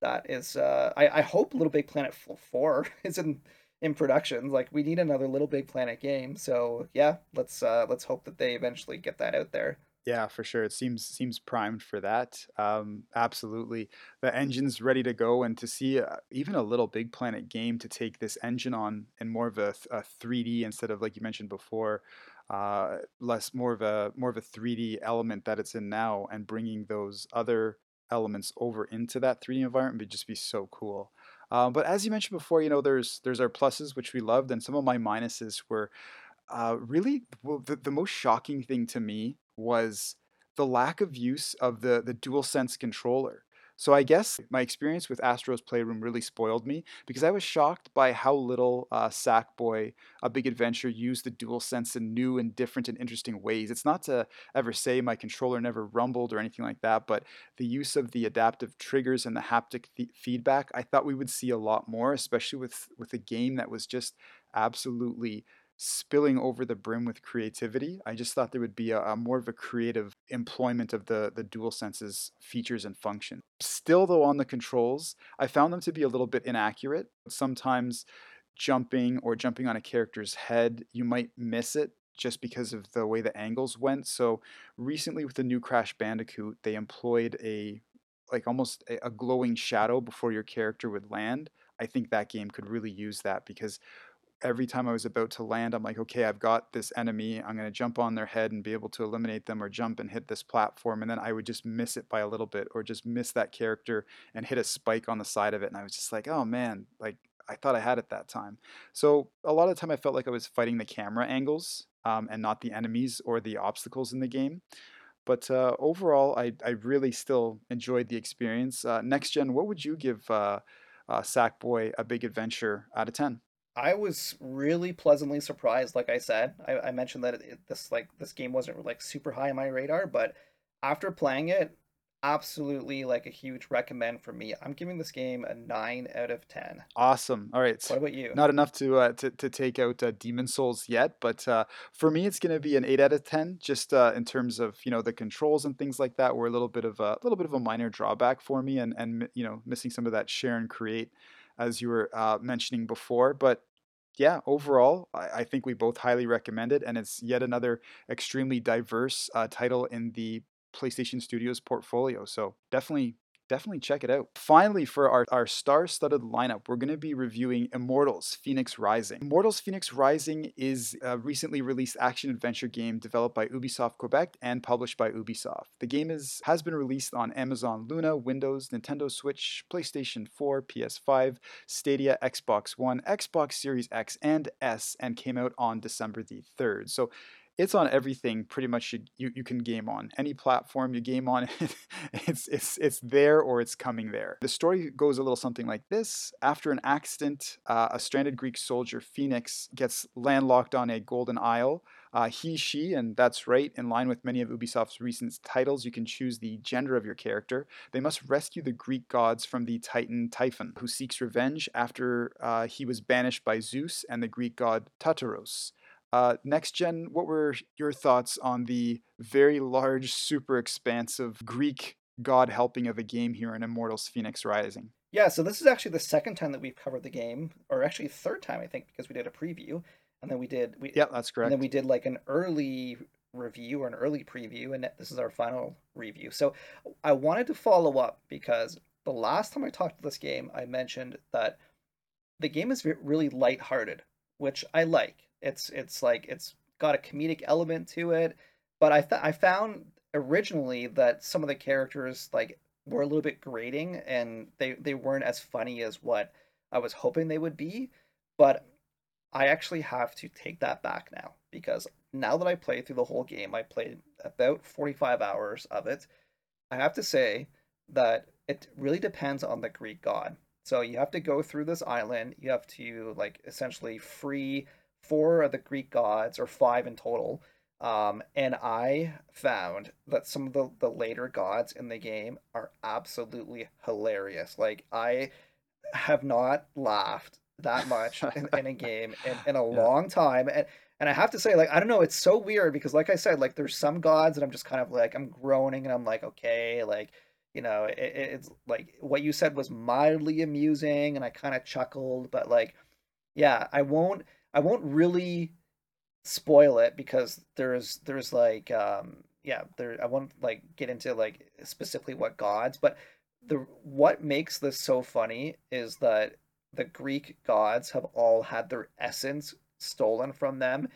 that is uh i i hope little big planet 4 is in in production like we need another little big planet game so yeah let's uh let's hope that they eventually get that out there yeah, for sure. It seems seems primed for that. Um, absolutely, the engine's ready to go, and to see uh, even a little Big Planet game to take this engine on in more of a, a 3D instead of like you mentioned before, uh, less more of a more of a 3D element that it's in now, and bringing those other elements over into that 3D environment would just be so cool. Um, but as you mentioned before, you know, there's there's our pluses which we loved, and some of my minuses were uh, really well, the, the most shocking thing to me was the lack of use of the the DualSense controller. So I guess my experience with Astro's Playroom really spoiled me because I was shocked by how little uh, Sackboy, A Big Adventure, used the DualSense in new and different and interesting ways. It's not to ever say my controller never rumbled or anything like that, but the use of the adaptive triggers and the haptic th- feedback, I thought we would see a lot more, especially with with a game that was just absolutely spilling over the brim with creativity. I just thought there would be a, a, more of a creative employment of the the DualSense's features and function. Still though on the controls, I found them to be a little bit inaccurate. Sometimes jumping or jumping on a character's head, you might miss it just because of the way the angles went. So recently with the new Crash Bandicoot, they employed a like almost a, a glowing shadow before your character would land. I think that game could really use that because every time I was about to land, I'm like, okay, I've got this enemy. I'm going to jump on their head and be able to eliminate them or jump and hit this platform. And then I would just miss it by a little bit or just miss that character and hit a spike on the side of it. And I was just like, oh man, like I thought I had it that time. So a lot of the time I felt like I was fighting the camera angles um, and not the enemies or the obstacles in the game. But uh, overall, I, I really still enjoyed the experience. Uh, next gen, what would you give uh, uh Sackboy a big adventure out of 10? I was really pleasantly surprised. Like I said, I, I mentioned that it, this like this game wasn't like super high on my radar, but after playing it, absolutely like a huge recommend for me. I'm giving this game a nine out of ten. Awesome. All right. What about you? Not enough to uh, to to take out uh, Demon's Souls yet, but uh, for me, it's going to be an eight out of ten. Just uh, in terms of you know the controls and things like that, were a little bit of a little bit of a minor drawback for me, and and you know missing some of that share and create as you were uh, mentioning before. But yeah, overall, I, I, think we both highly recommend it, and it's yet another extremely diverse uh, title in the PlayStation Studios portfolio. So definitely definitely check it out. Finally, for our, our star studded lineup, we're going to be reviewing Immortals Fenyx Rising. Immortals Fenyx Rising is a recently released action adventure game developed by Ubisoft Quebec and published by Ubisoft. The game is, has been released on Amazon Luna, Windows, Nintendo Switch, PlayStation 4, PS5, Stadia, Xbox One, Xbox Series X, and S, and came out on December the 3rd. So it's on everything pretty much you, you, you, can game on. Any platform you game on it's it's it's there or it's coming there. The story goes a little something like this. After an accident uh, a stranded greek soldier Fenyx gets landlocked on a golden isle. Uh, he she and that's right in line with many of ubisoft's recent titles you can choose the gender of your character. They must rescue the greek gods from the titan typhon who seeks revenge after uh, he was banished by zeus and the greek god tartaros uh, next gen, what were your thoughts on the very large, super expansive Greek god helping of a game here in Immortals Fenyx Rising? Yeah, so this is actually the second time that we've covered the game, or actually third time I think, because we did a preview, and then we did we yeah that's correct. And then we did like an early review or an early preview, and this is our final review. So I wanted to follow up because the last time I talked to this game, I mentioned that the game is really lighthearted, which I like. It's it's like it's got a comedic element to it, but I th- I found originally that some of the characters like were a little bit grating and they they weren't as funny as what I was hoping they would be, but I actually have to take that back now because now that I played through the whole game, I played about 45 hours of it. I have to say that it really depends on the Greek god. So you have to go through this island, you have to like essentially free four of the Greek gods, or five in total. Um, and I found that some of the, the later gods in the game are absolutely hilarious. Like, I have not laughed that much in, in a game in, in a yeah. long time. And, And I have to say, like, I don't know, it's so weird because, like I said, like, there's some gods that I'm just kind of like, I'm groaning and I'm like, okay, like, you know, it, it's like what you said was mildly amusing and I kind of chuckled, but like, yeah, I won't, I won't really spoil it because there's, there's like, um, yeah, there, I won't like get into like specifically what gods, but the, what makes this so funny is that the Greek gods have all had their essence stolen from them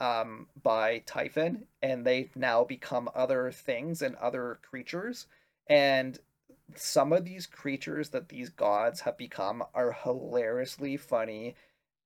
um, by Typhon, and they've now become other things and other creatures. And some of these creatures that these gods have become are hilariously funny,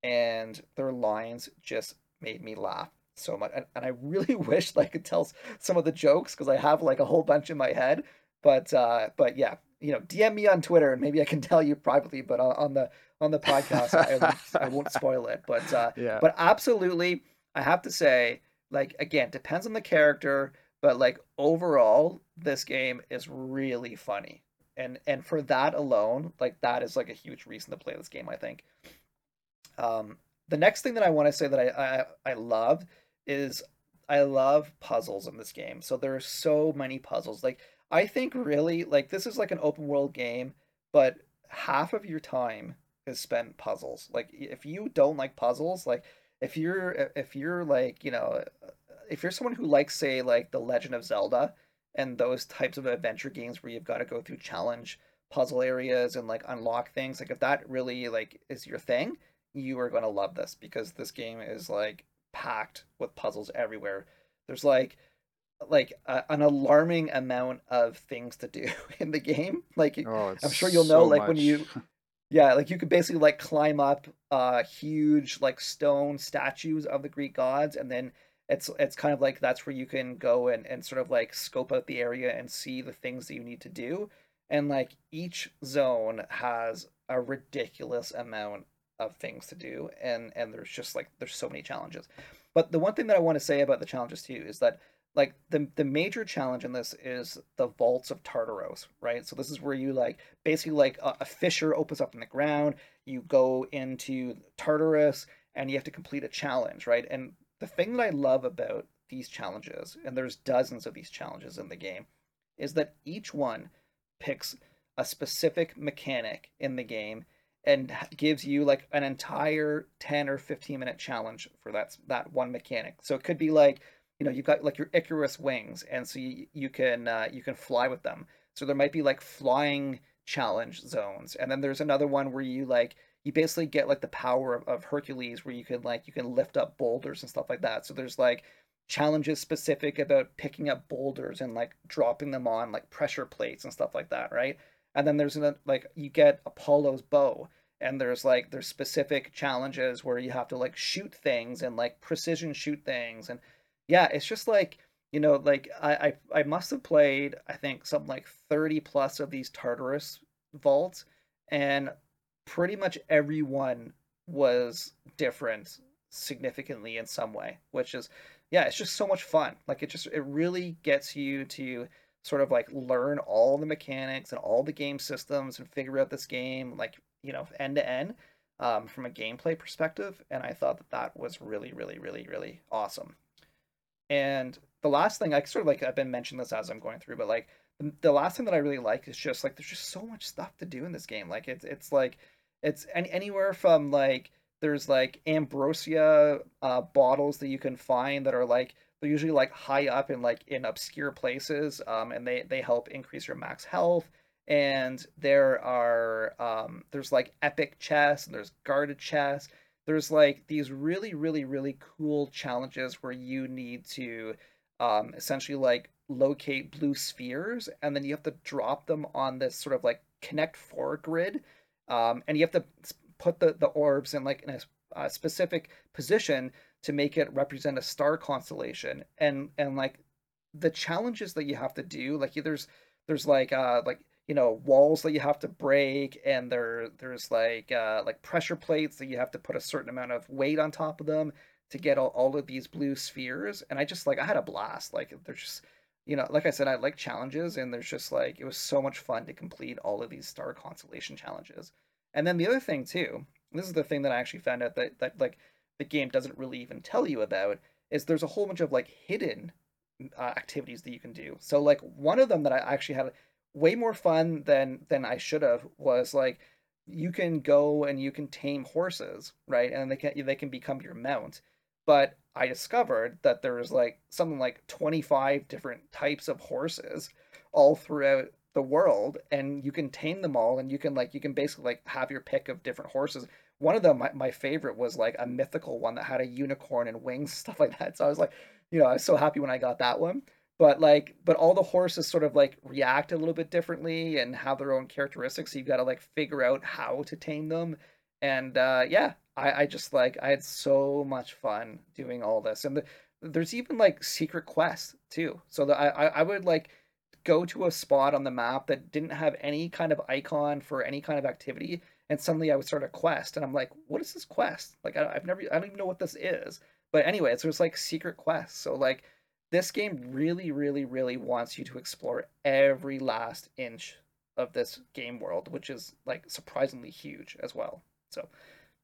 and their lines just made me laugh so much. And, and I really wish I could tell some of the jokes because I have like a whole bunch in my head. But uh, but yeah, you know, DM me on Twitter and maybe I can tell you privately. But on, on the on the podcast. I, won't, I won't spoil it, but uh, yeah. but absolutely, I have to say, like again, depends on the character, but like overall, this game is really funny, and and for that alone, like that is like a huge reason to play this game. I think. Um, the next thing that I want to say that I, I I love is I love puzzles in this game. So there are so many puzzles. Like I think really like this is like an open world game, but half of your time is spent puzzles. Like if you don't like puzzles, like if you're if you're like you know if you're someone who likes say like the Legend of Zelda and those types of adventure games where you've got to go through challenge puzzle areas and like unlock things, like if that really like is your thing, you are going to love this because this game is like packed with puzzles everywhere. There's like like a, an alarming amount of things to do in the game. Like oh, I'm sure you'll know, like much. when you Yeah, like you could basically like climb up uh huge like stone statues of the Greek gods and then it's it's kind of like that's where you can go and, and sort of like scope out the area and see the things that you need to do. And like each zone has a ridiculous amount of things to do and and there's just like there's so many challenges. But the one thing that I want to say about the challenges too is that like the the major challenge in this is the vaults of Tartaros, right? So this is where you like basically like a, a fissure opens up in the ground, you go into Tartarus and you have to complete a challenge, right? And the thing that I love about these challenges, and there's dozens of these challenges in the game, is that each one picks a specific mechanic in the game and gives you like an entire 10 or 15 minute challenge for that that one mechanic. So it could be like you know you've got like your Icarus wings, and so you, you can uh, you can fly with them. So there might be like flying challenge zones, and then there's another one where you like you basically get like the power of, of Hercules, where you can like you can lift up boulders and stuff like that. So there's like challenges specific about picking up boulders and like dropping them on like pressure plates and stuff like that, right? And then there's a, like you get Apollo's bow, and there's like there's specific challenges where you have to like shoot things and like precision shoot things and yeah, it's just like you know, like I, I I must have played I think something like thirty plus of these Tartarus vaults, and pretty much every one was different significantly in some way, which is yeah, it's just so much fun. Like it just it really gets you to sort of like learn all the mechanics and all the game systems and figure out this game like you know end to end um, from a gameplay perspective and i thought that that was really really really really awesome and the last thing I sort of like I've been mentioning this as I'm going through, but like the, the last thing that I really like is just like there's just so much stuff to do in this game. Like it's it's like it's any, anywhere from like there's like ambrosia uh, bottles that you can find that are like they're usually like high up in like in obscure places um, and they they help increase your max health. And there are um, there's like epic chests and there's guarded chests there's like these really really really cool challenges where you need to um, essentially like locate blue spheres and then you have to drop them on this sort of like connect four grid um, and you have to put the, the orbs in like in a, a specific position to make it represent a star constellation and and like the challenges that you have to do like there's there's like uh like you know walls that you have to break and there there's like uh, like pressure plates that you have to put a certain amount of weight on top of them to get all, all of these blue spheres and i just like i had a blast like there's just you know like i said i like challenges and there's just like it was so much fun to complete all of these star constellation challenges. And then the other thing too this is the thing that i actually found out that that like the game doesn't really even tell you about is there's a whole bunch of like hidden uh, activities that you can do. So like one of them that I actually had way more fun than than I should have was like you can go and you can tame horses, right? And they can they can become your mount. But I discovered that there's like something like 25 different types of horses all throughout the world and you can tame them all and you can like you can basically like have your pick of different horses one of them my, my favorite was like a mythical one that had a unicorn and wings stuff like that. So i was like you know i was so happy when i got that one. But like but all the horses sort of like react a little bit differently and have their own characteristics. So you've got to like figure out how to tame them. And uh yeah i i just like i had so much fun doing all this. And the, there's even like secret quests too. So I, I would like go to a spot on the map that didn't have any kind of icon for any kind of activity and suddenly i would start a quest and i'm like what is this quest? Like I, have never i don't even know what this is. But anyway it's just like secret quests. So like this game really really really wants you to explore every last inch of this game world which is like surprisingly huge as well. So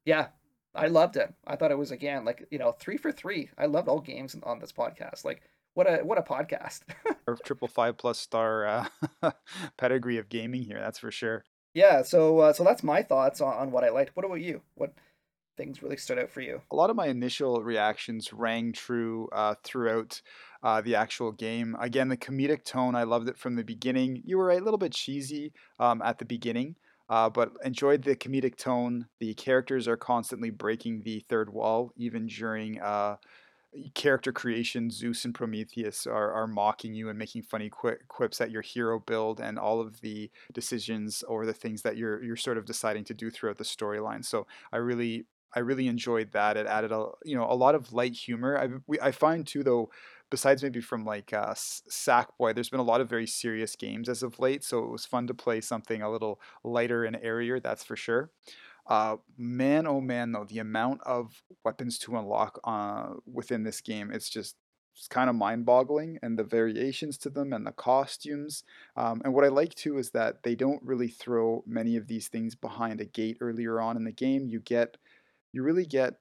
yeah i loved it. I thought it was again like you know three for three. I loved all games on this podcast. Like what a what a podcast. triple five plus star uh, pedigree of gaming here, that's for sure. Yeah, so uh, so that's my thoughts on, on what I liked. What about you? What things really stood out for you? A lot of my initial reactions rang true uh, throughout uh, the actual game. Again, the comedic tone, I loved it from the beginning. You were a little bit cheesy um, at the beginning, uh, but enjoyed the comedic tone. The characters are constantly breaking the third wall, even during uh, character creation, Zeus and Prometheus are, are mocking you and making funny quips at your hero build and all of the decisions or the things that you're you're sort of deciding to do throughout the storyline. So I really I really enjoyed that. It added a you know a lot of light humor. I we, I find too though besides maybe from like uh, Sackboy, there's been a lot of very serious games as of late. So it was fun to play something a little lighter and airier. That's for sure. Uh, man, oh man, though, the amount of weapons to unlock uh, within this game, it's just it's kind of mind-boggling, and the variations to them and the costumes. Um, and what I like too is that they don't really throw many of these things behind a gate earlier on in the game. You get, you really get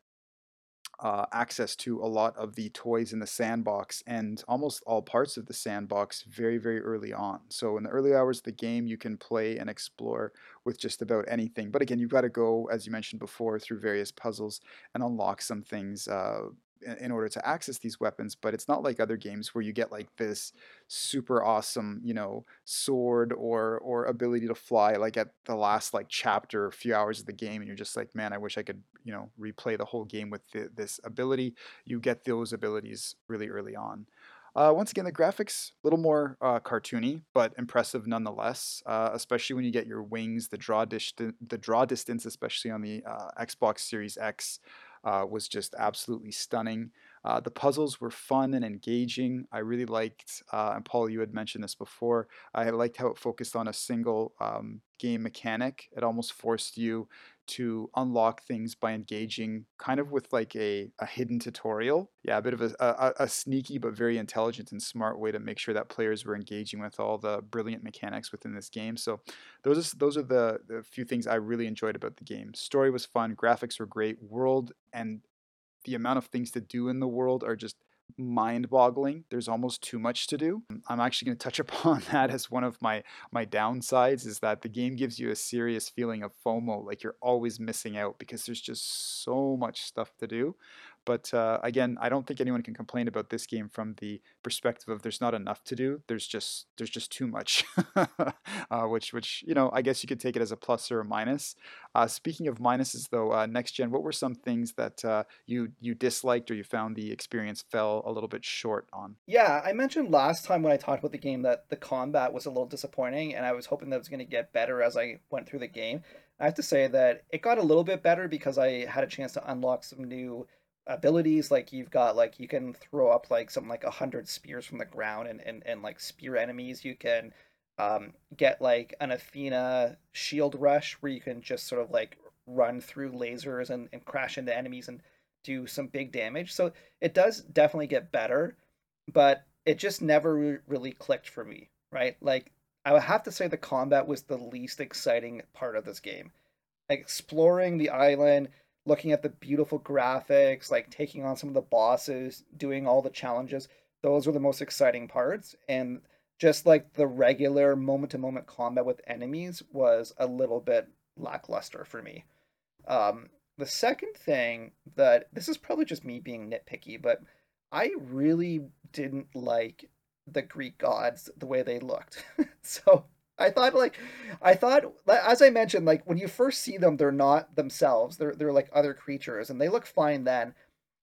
uh, access to a lot of the toys in the sandbox and almost all parts of the sandbox very, very early on. So, in the early hours of the game, you can play and explore with just about anything. But again, you've got to go, as you mentioned before, through various puzzles and unlock some things uh, in order to access these weapons but it's not like other games where you get like this super awesome you know sword or or ability to fly like at the last like chapter a few hours of the game and you're just like man i wish i could you know replay the whole game with this ability you get those abilities really early on uh, once again, the graphics a little more uh, cartoony, but impressive nonetheless. Uh, especially when you get your wings, the draw distance, the draw distance, especially on the uh, Xbox Series X, uh, was just absolutely stunning. Uh, the puzzles were fun and engaging. I really liked, uh, and Paul, you had mentioned this before. I liked how it focused on a single um, game mechanic. It almost forced you to unlock things by engaging kind of with like a, a hidden tutorial. Yeah, a bit of a, a, a, sneaky but very intelligent and smart way to make sure that players were engaging with all the brilliant mechanics within this game. So those are, those are the, the few things I really enjoyed about the game. Story was fun, graphics were great, world and the amount of things to do in the world are just mind boggling. There's almost too much to do. I'm actually going to touch upon that as one of my my downsides is that the game gives you a serious feeling of FOMO like you're always missing out because there's just so much stuff to do. But uh, again, I don't think anyone can complain about this game from the perspective of there's not enough to do. There's just there's just too much, uh, which which you know I guess you could take it as a plus or a minus. Uh, speaking of minuses, though, uh, next gen, what were some things that uh, you you disliked or you found the experience fell a little bit short on? Yeah, I mentioned last time when I talked about the game that the combat was a little disappointing, and I was hoping that it was going to get better as I went through the game. I have to say that it got a little bit better because I had a chance to unlock some new abilities like you've got like you can throw up like something like a hundred spears from the ground and, and and like spear enemies. You can um get like an athena shield rush where you can just sort of like run through lasers and, and crash into enemies and do some big damage. So it does definitely get better but it just never really clicked for me right? Like i would have to say the combat was the least exciting part of this game. Exploring the island looking at the beautiful graphics, like taking on some of the bosses, doing all the challenges. Those were the most exciting parts. And just like the regular moment to moment combat with enemies was a little bit lackluster for me. Um, the second thing that this is probably just me being nitpicky, but I really didn't like the Greek gods the way they looked. so I thought like I thought as I mentioned like when you first see them they're not themselves. They're they're like other creatures and they look fine then.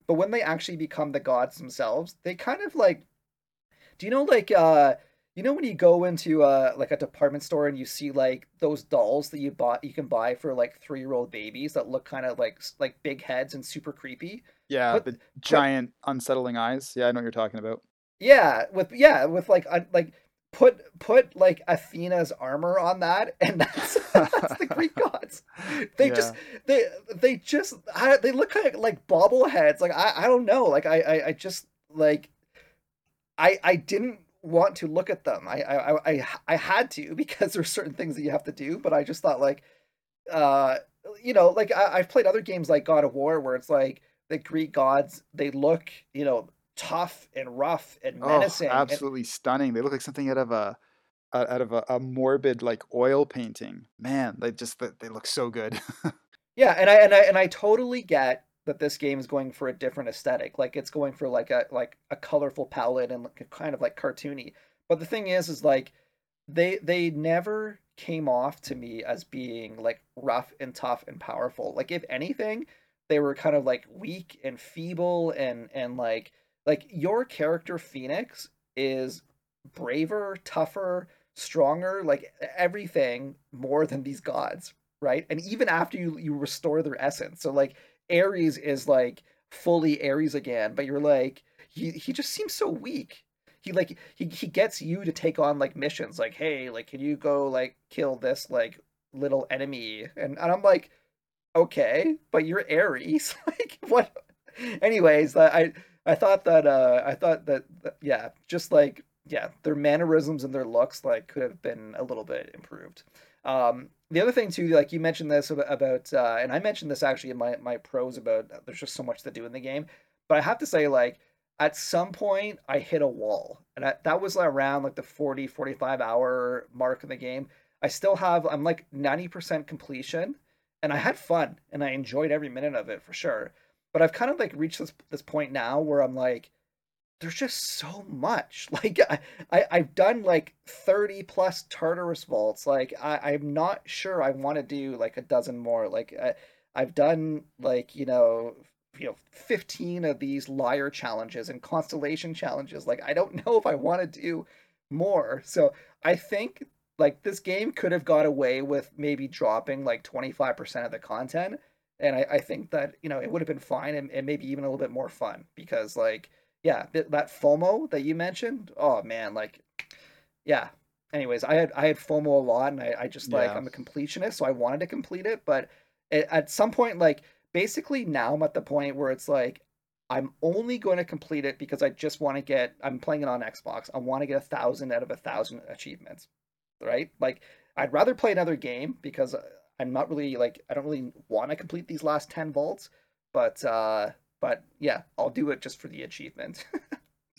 But when they actually become the gods themselves, they kind of like do you know like uh you know when you go into uh like a department store and you see like those dolls that you bought you can buy for like three year old babies that look kind of like like big heads and super creepy. Yeah, but, the giant but, unsettling eyes. Yeah, I know what you're talking about. Yeah, with yeah with like like put put like Athena's armor on that, and that's that's the Greek gods. They yeah. just they they just I, they look kind of like bobbleheads. Like I I don't know. Like I I, I just like I I didn't want to look at them. I, I I I had to because there's certain things that you have to do, but I just thought like, uh, you know, like I, I've played other games like God of War where it's like the Greek gods they look, you know, tough and rough and menacing. Oh, absolutely and... stunning. They look like something out of a out of a, a morbid like oil painting. Man, they just they look so good. yeah, and I and I and I totally get that this game is going for a different aesthetic. Like it's going for like a like a colorful palette and kind of like cartoony. But the thing is, is like they they never came off to me as being like rough and tough and powerful. Like if anything, they were kind of like weak and feeble and and like like your character Fenyx is braver, tougher, stronger, like everything more than these gods, right? And even after you you restore their essence. So like Ares is like fully Ares again, but you're like he he just seems so weak. He like he he gets you to take on like missions like hey, like can you go like kill this like little enemy? And and I'm like okay, but you're Ares. like what anyways, I I thought that uh I thought that, yeah, just like yeah, their mannerisms and their looks like could have been a little bit improved. Um, the other thing too, like you mentioned this about, about uh, and I mentioned this actually in my my pros about uh, there's just so much to do in the game, but I have to say like at some point I hit a wall, and I, that was around like the 40 45 hour mark in the game. I still have I'm like 90% completion, and I had fun and I enjoyed every minute of it for sure. But I've kind of like reached this this point now where I'm like there's just so much. Like I, I I've done like 30 plus Tartarus vaults. Like I, I'm not sure I want to do like a dozen more. Like I, I've done like, you know, you know, 15 of these lyre challenges and constellation challenges. Like I don't know if I want to do more. So I think like this game could have got away with maybe dropping like 25% of the content. And I, I think that, you know, it would have been fine and, and maybe even a little bit more fun because like yeah, that FOMO that you mentioned. Oh man, like, yeah. Anyways, I had I had FOMO a lot, and I, I just like yeah. I'm a completionist, so I wanted to complete it, but it, at some point, like basically now I'm at the point where it's like I'm only going to complete it because I just want to get. I'm playing it on Xbox. I want to get a thousand out of a thousand achievements, right? Like I'd rather play another game because uh, I'm not really like I don't really want to complete these last ten vaults, but uh but yeah, I'll do it just for the achievement.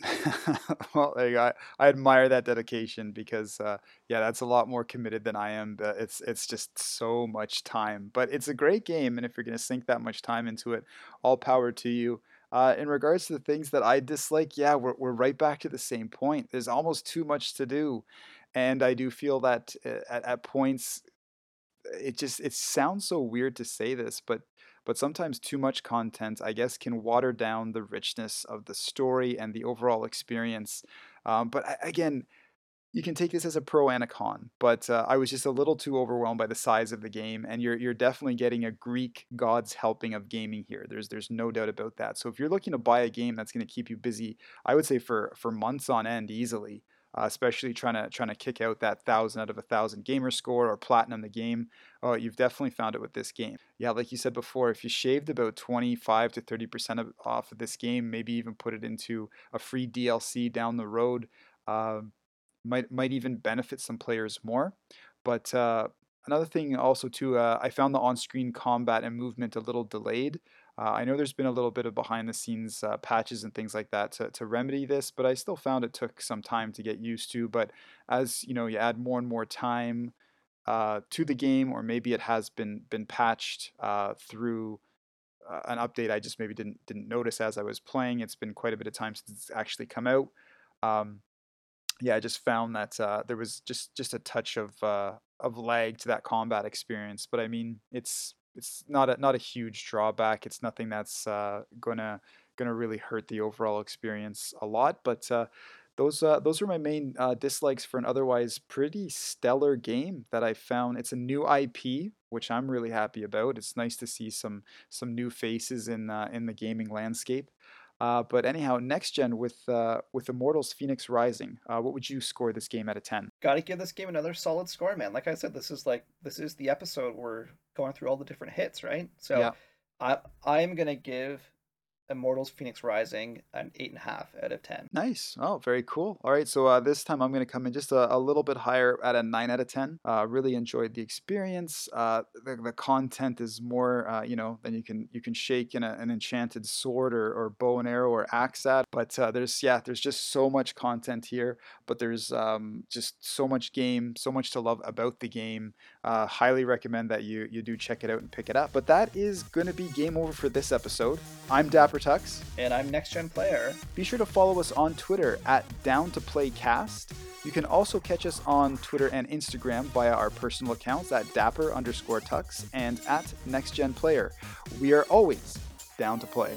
well, there you go. I, I, admire that dedication because, uh, yeah, that's a lot more committed than I am. But it's it's just so much time. But it's a great game, and if you're going to sink that much time into it, all power to you. Uh, in regards to the things that I dislike, yeah, we're we're right back to the same point. There's almost too much to do, and I do feel that uh, at, at points, it just it sounds so weird to say this, but but sometimes too much content, I guess, can water down the richness of the story and the overall experience. Um, but again, you can take this as a pro and a con, but uh, I was just a little too overwhelmed by the size of the game, and you're you're definitely getting a Greek god's helping of gaming here. There's there's no doubt about that. So if you're looking to buy a game that's going to keep you busy, I would say for for months on end easily, uh, especially trying to trying to kick out that thousand out of a thousand gamer score or platinum the game. Oh, you've definitely found it with this game. Yeah, like you said before, if you shaved about 25 to 30 percent off of this game, maybe even put it into a free DLC down the road, uh, might might even benefit some players more. But uh, another thing also too, uh, I found the on-screen combat and movement a little delayed. Uh, I know there's been a little bit of behind the scenes uh, patches and things like that to, to remedy this, but I still found it took some time to get used to. But as you know, you add more and more time uh, to the game, or maybe it has been been patched uh, through uh, an update I just maybe didn't didn't notice as I was playing. It's been quite a bit of time since it's actually come out. Um, yeah, I just found that uh, there was just just a touch of of lag to that combat experience. But I mean, it's it's not a not a huge drawback. It's nothing that's uh, gonna gonna really hurt the overall experience a lot. But uh, those uh, those are my main uh, dislikes for an otherwise pretty stellar game that I found. It's a new IP, which I'm really happy about. It's nice to see some some new faces in uh, in the gaming landscape. Uh, but anyhow, next gen with uh, with Immortals Fenyx Rising, uh, what would you score this game out of ten? Got to give this game another solid score, man. Like I said, this is like this is the episode we're going through all the different hits, right? So yeah. I I'm gonna give Immortals Fenyx Rising an 8.5 out of 10. Nice. Oh, very cool. All right, so uh, this time I'm going to come in just a, a, little bit higher at a 9 out of 10. Uh, really enjoyed the experience. Uh, the, the content is more, uh, you know, than you can you can shake in a, an enchanted sword or, or bow and arrow or axe at. But uh, there's, yeah, there's just so much content here, but there's um, just so much game, so much to love about the game. Uh, highly recommend that you, you do check it out and pick it up. But that is going to be game over for this episode. I'm Dapper Tux. And I'm Next Gen Player. Be sure to follow us on Twitter at Down to Play Cast. You can also catch us on Twitter and Instagram via our personal accounts at Dapper underscore Tux and at Next Gen Player. We are always down to play.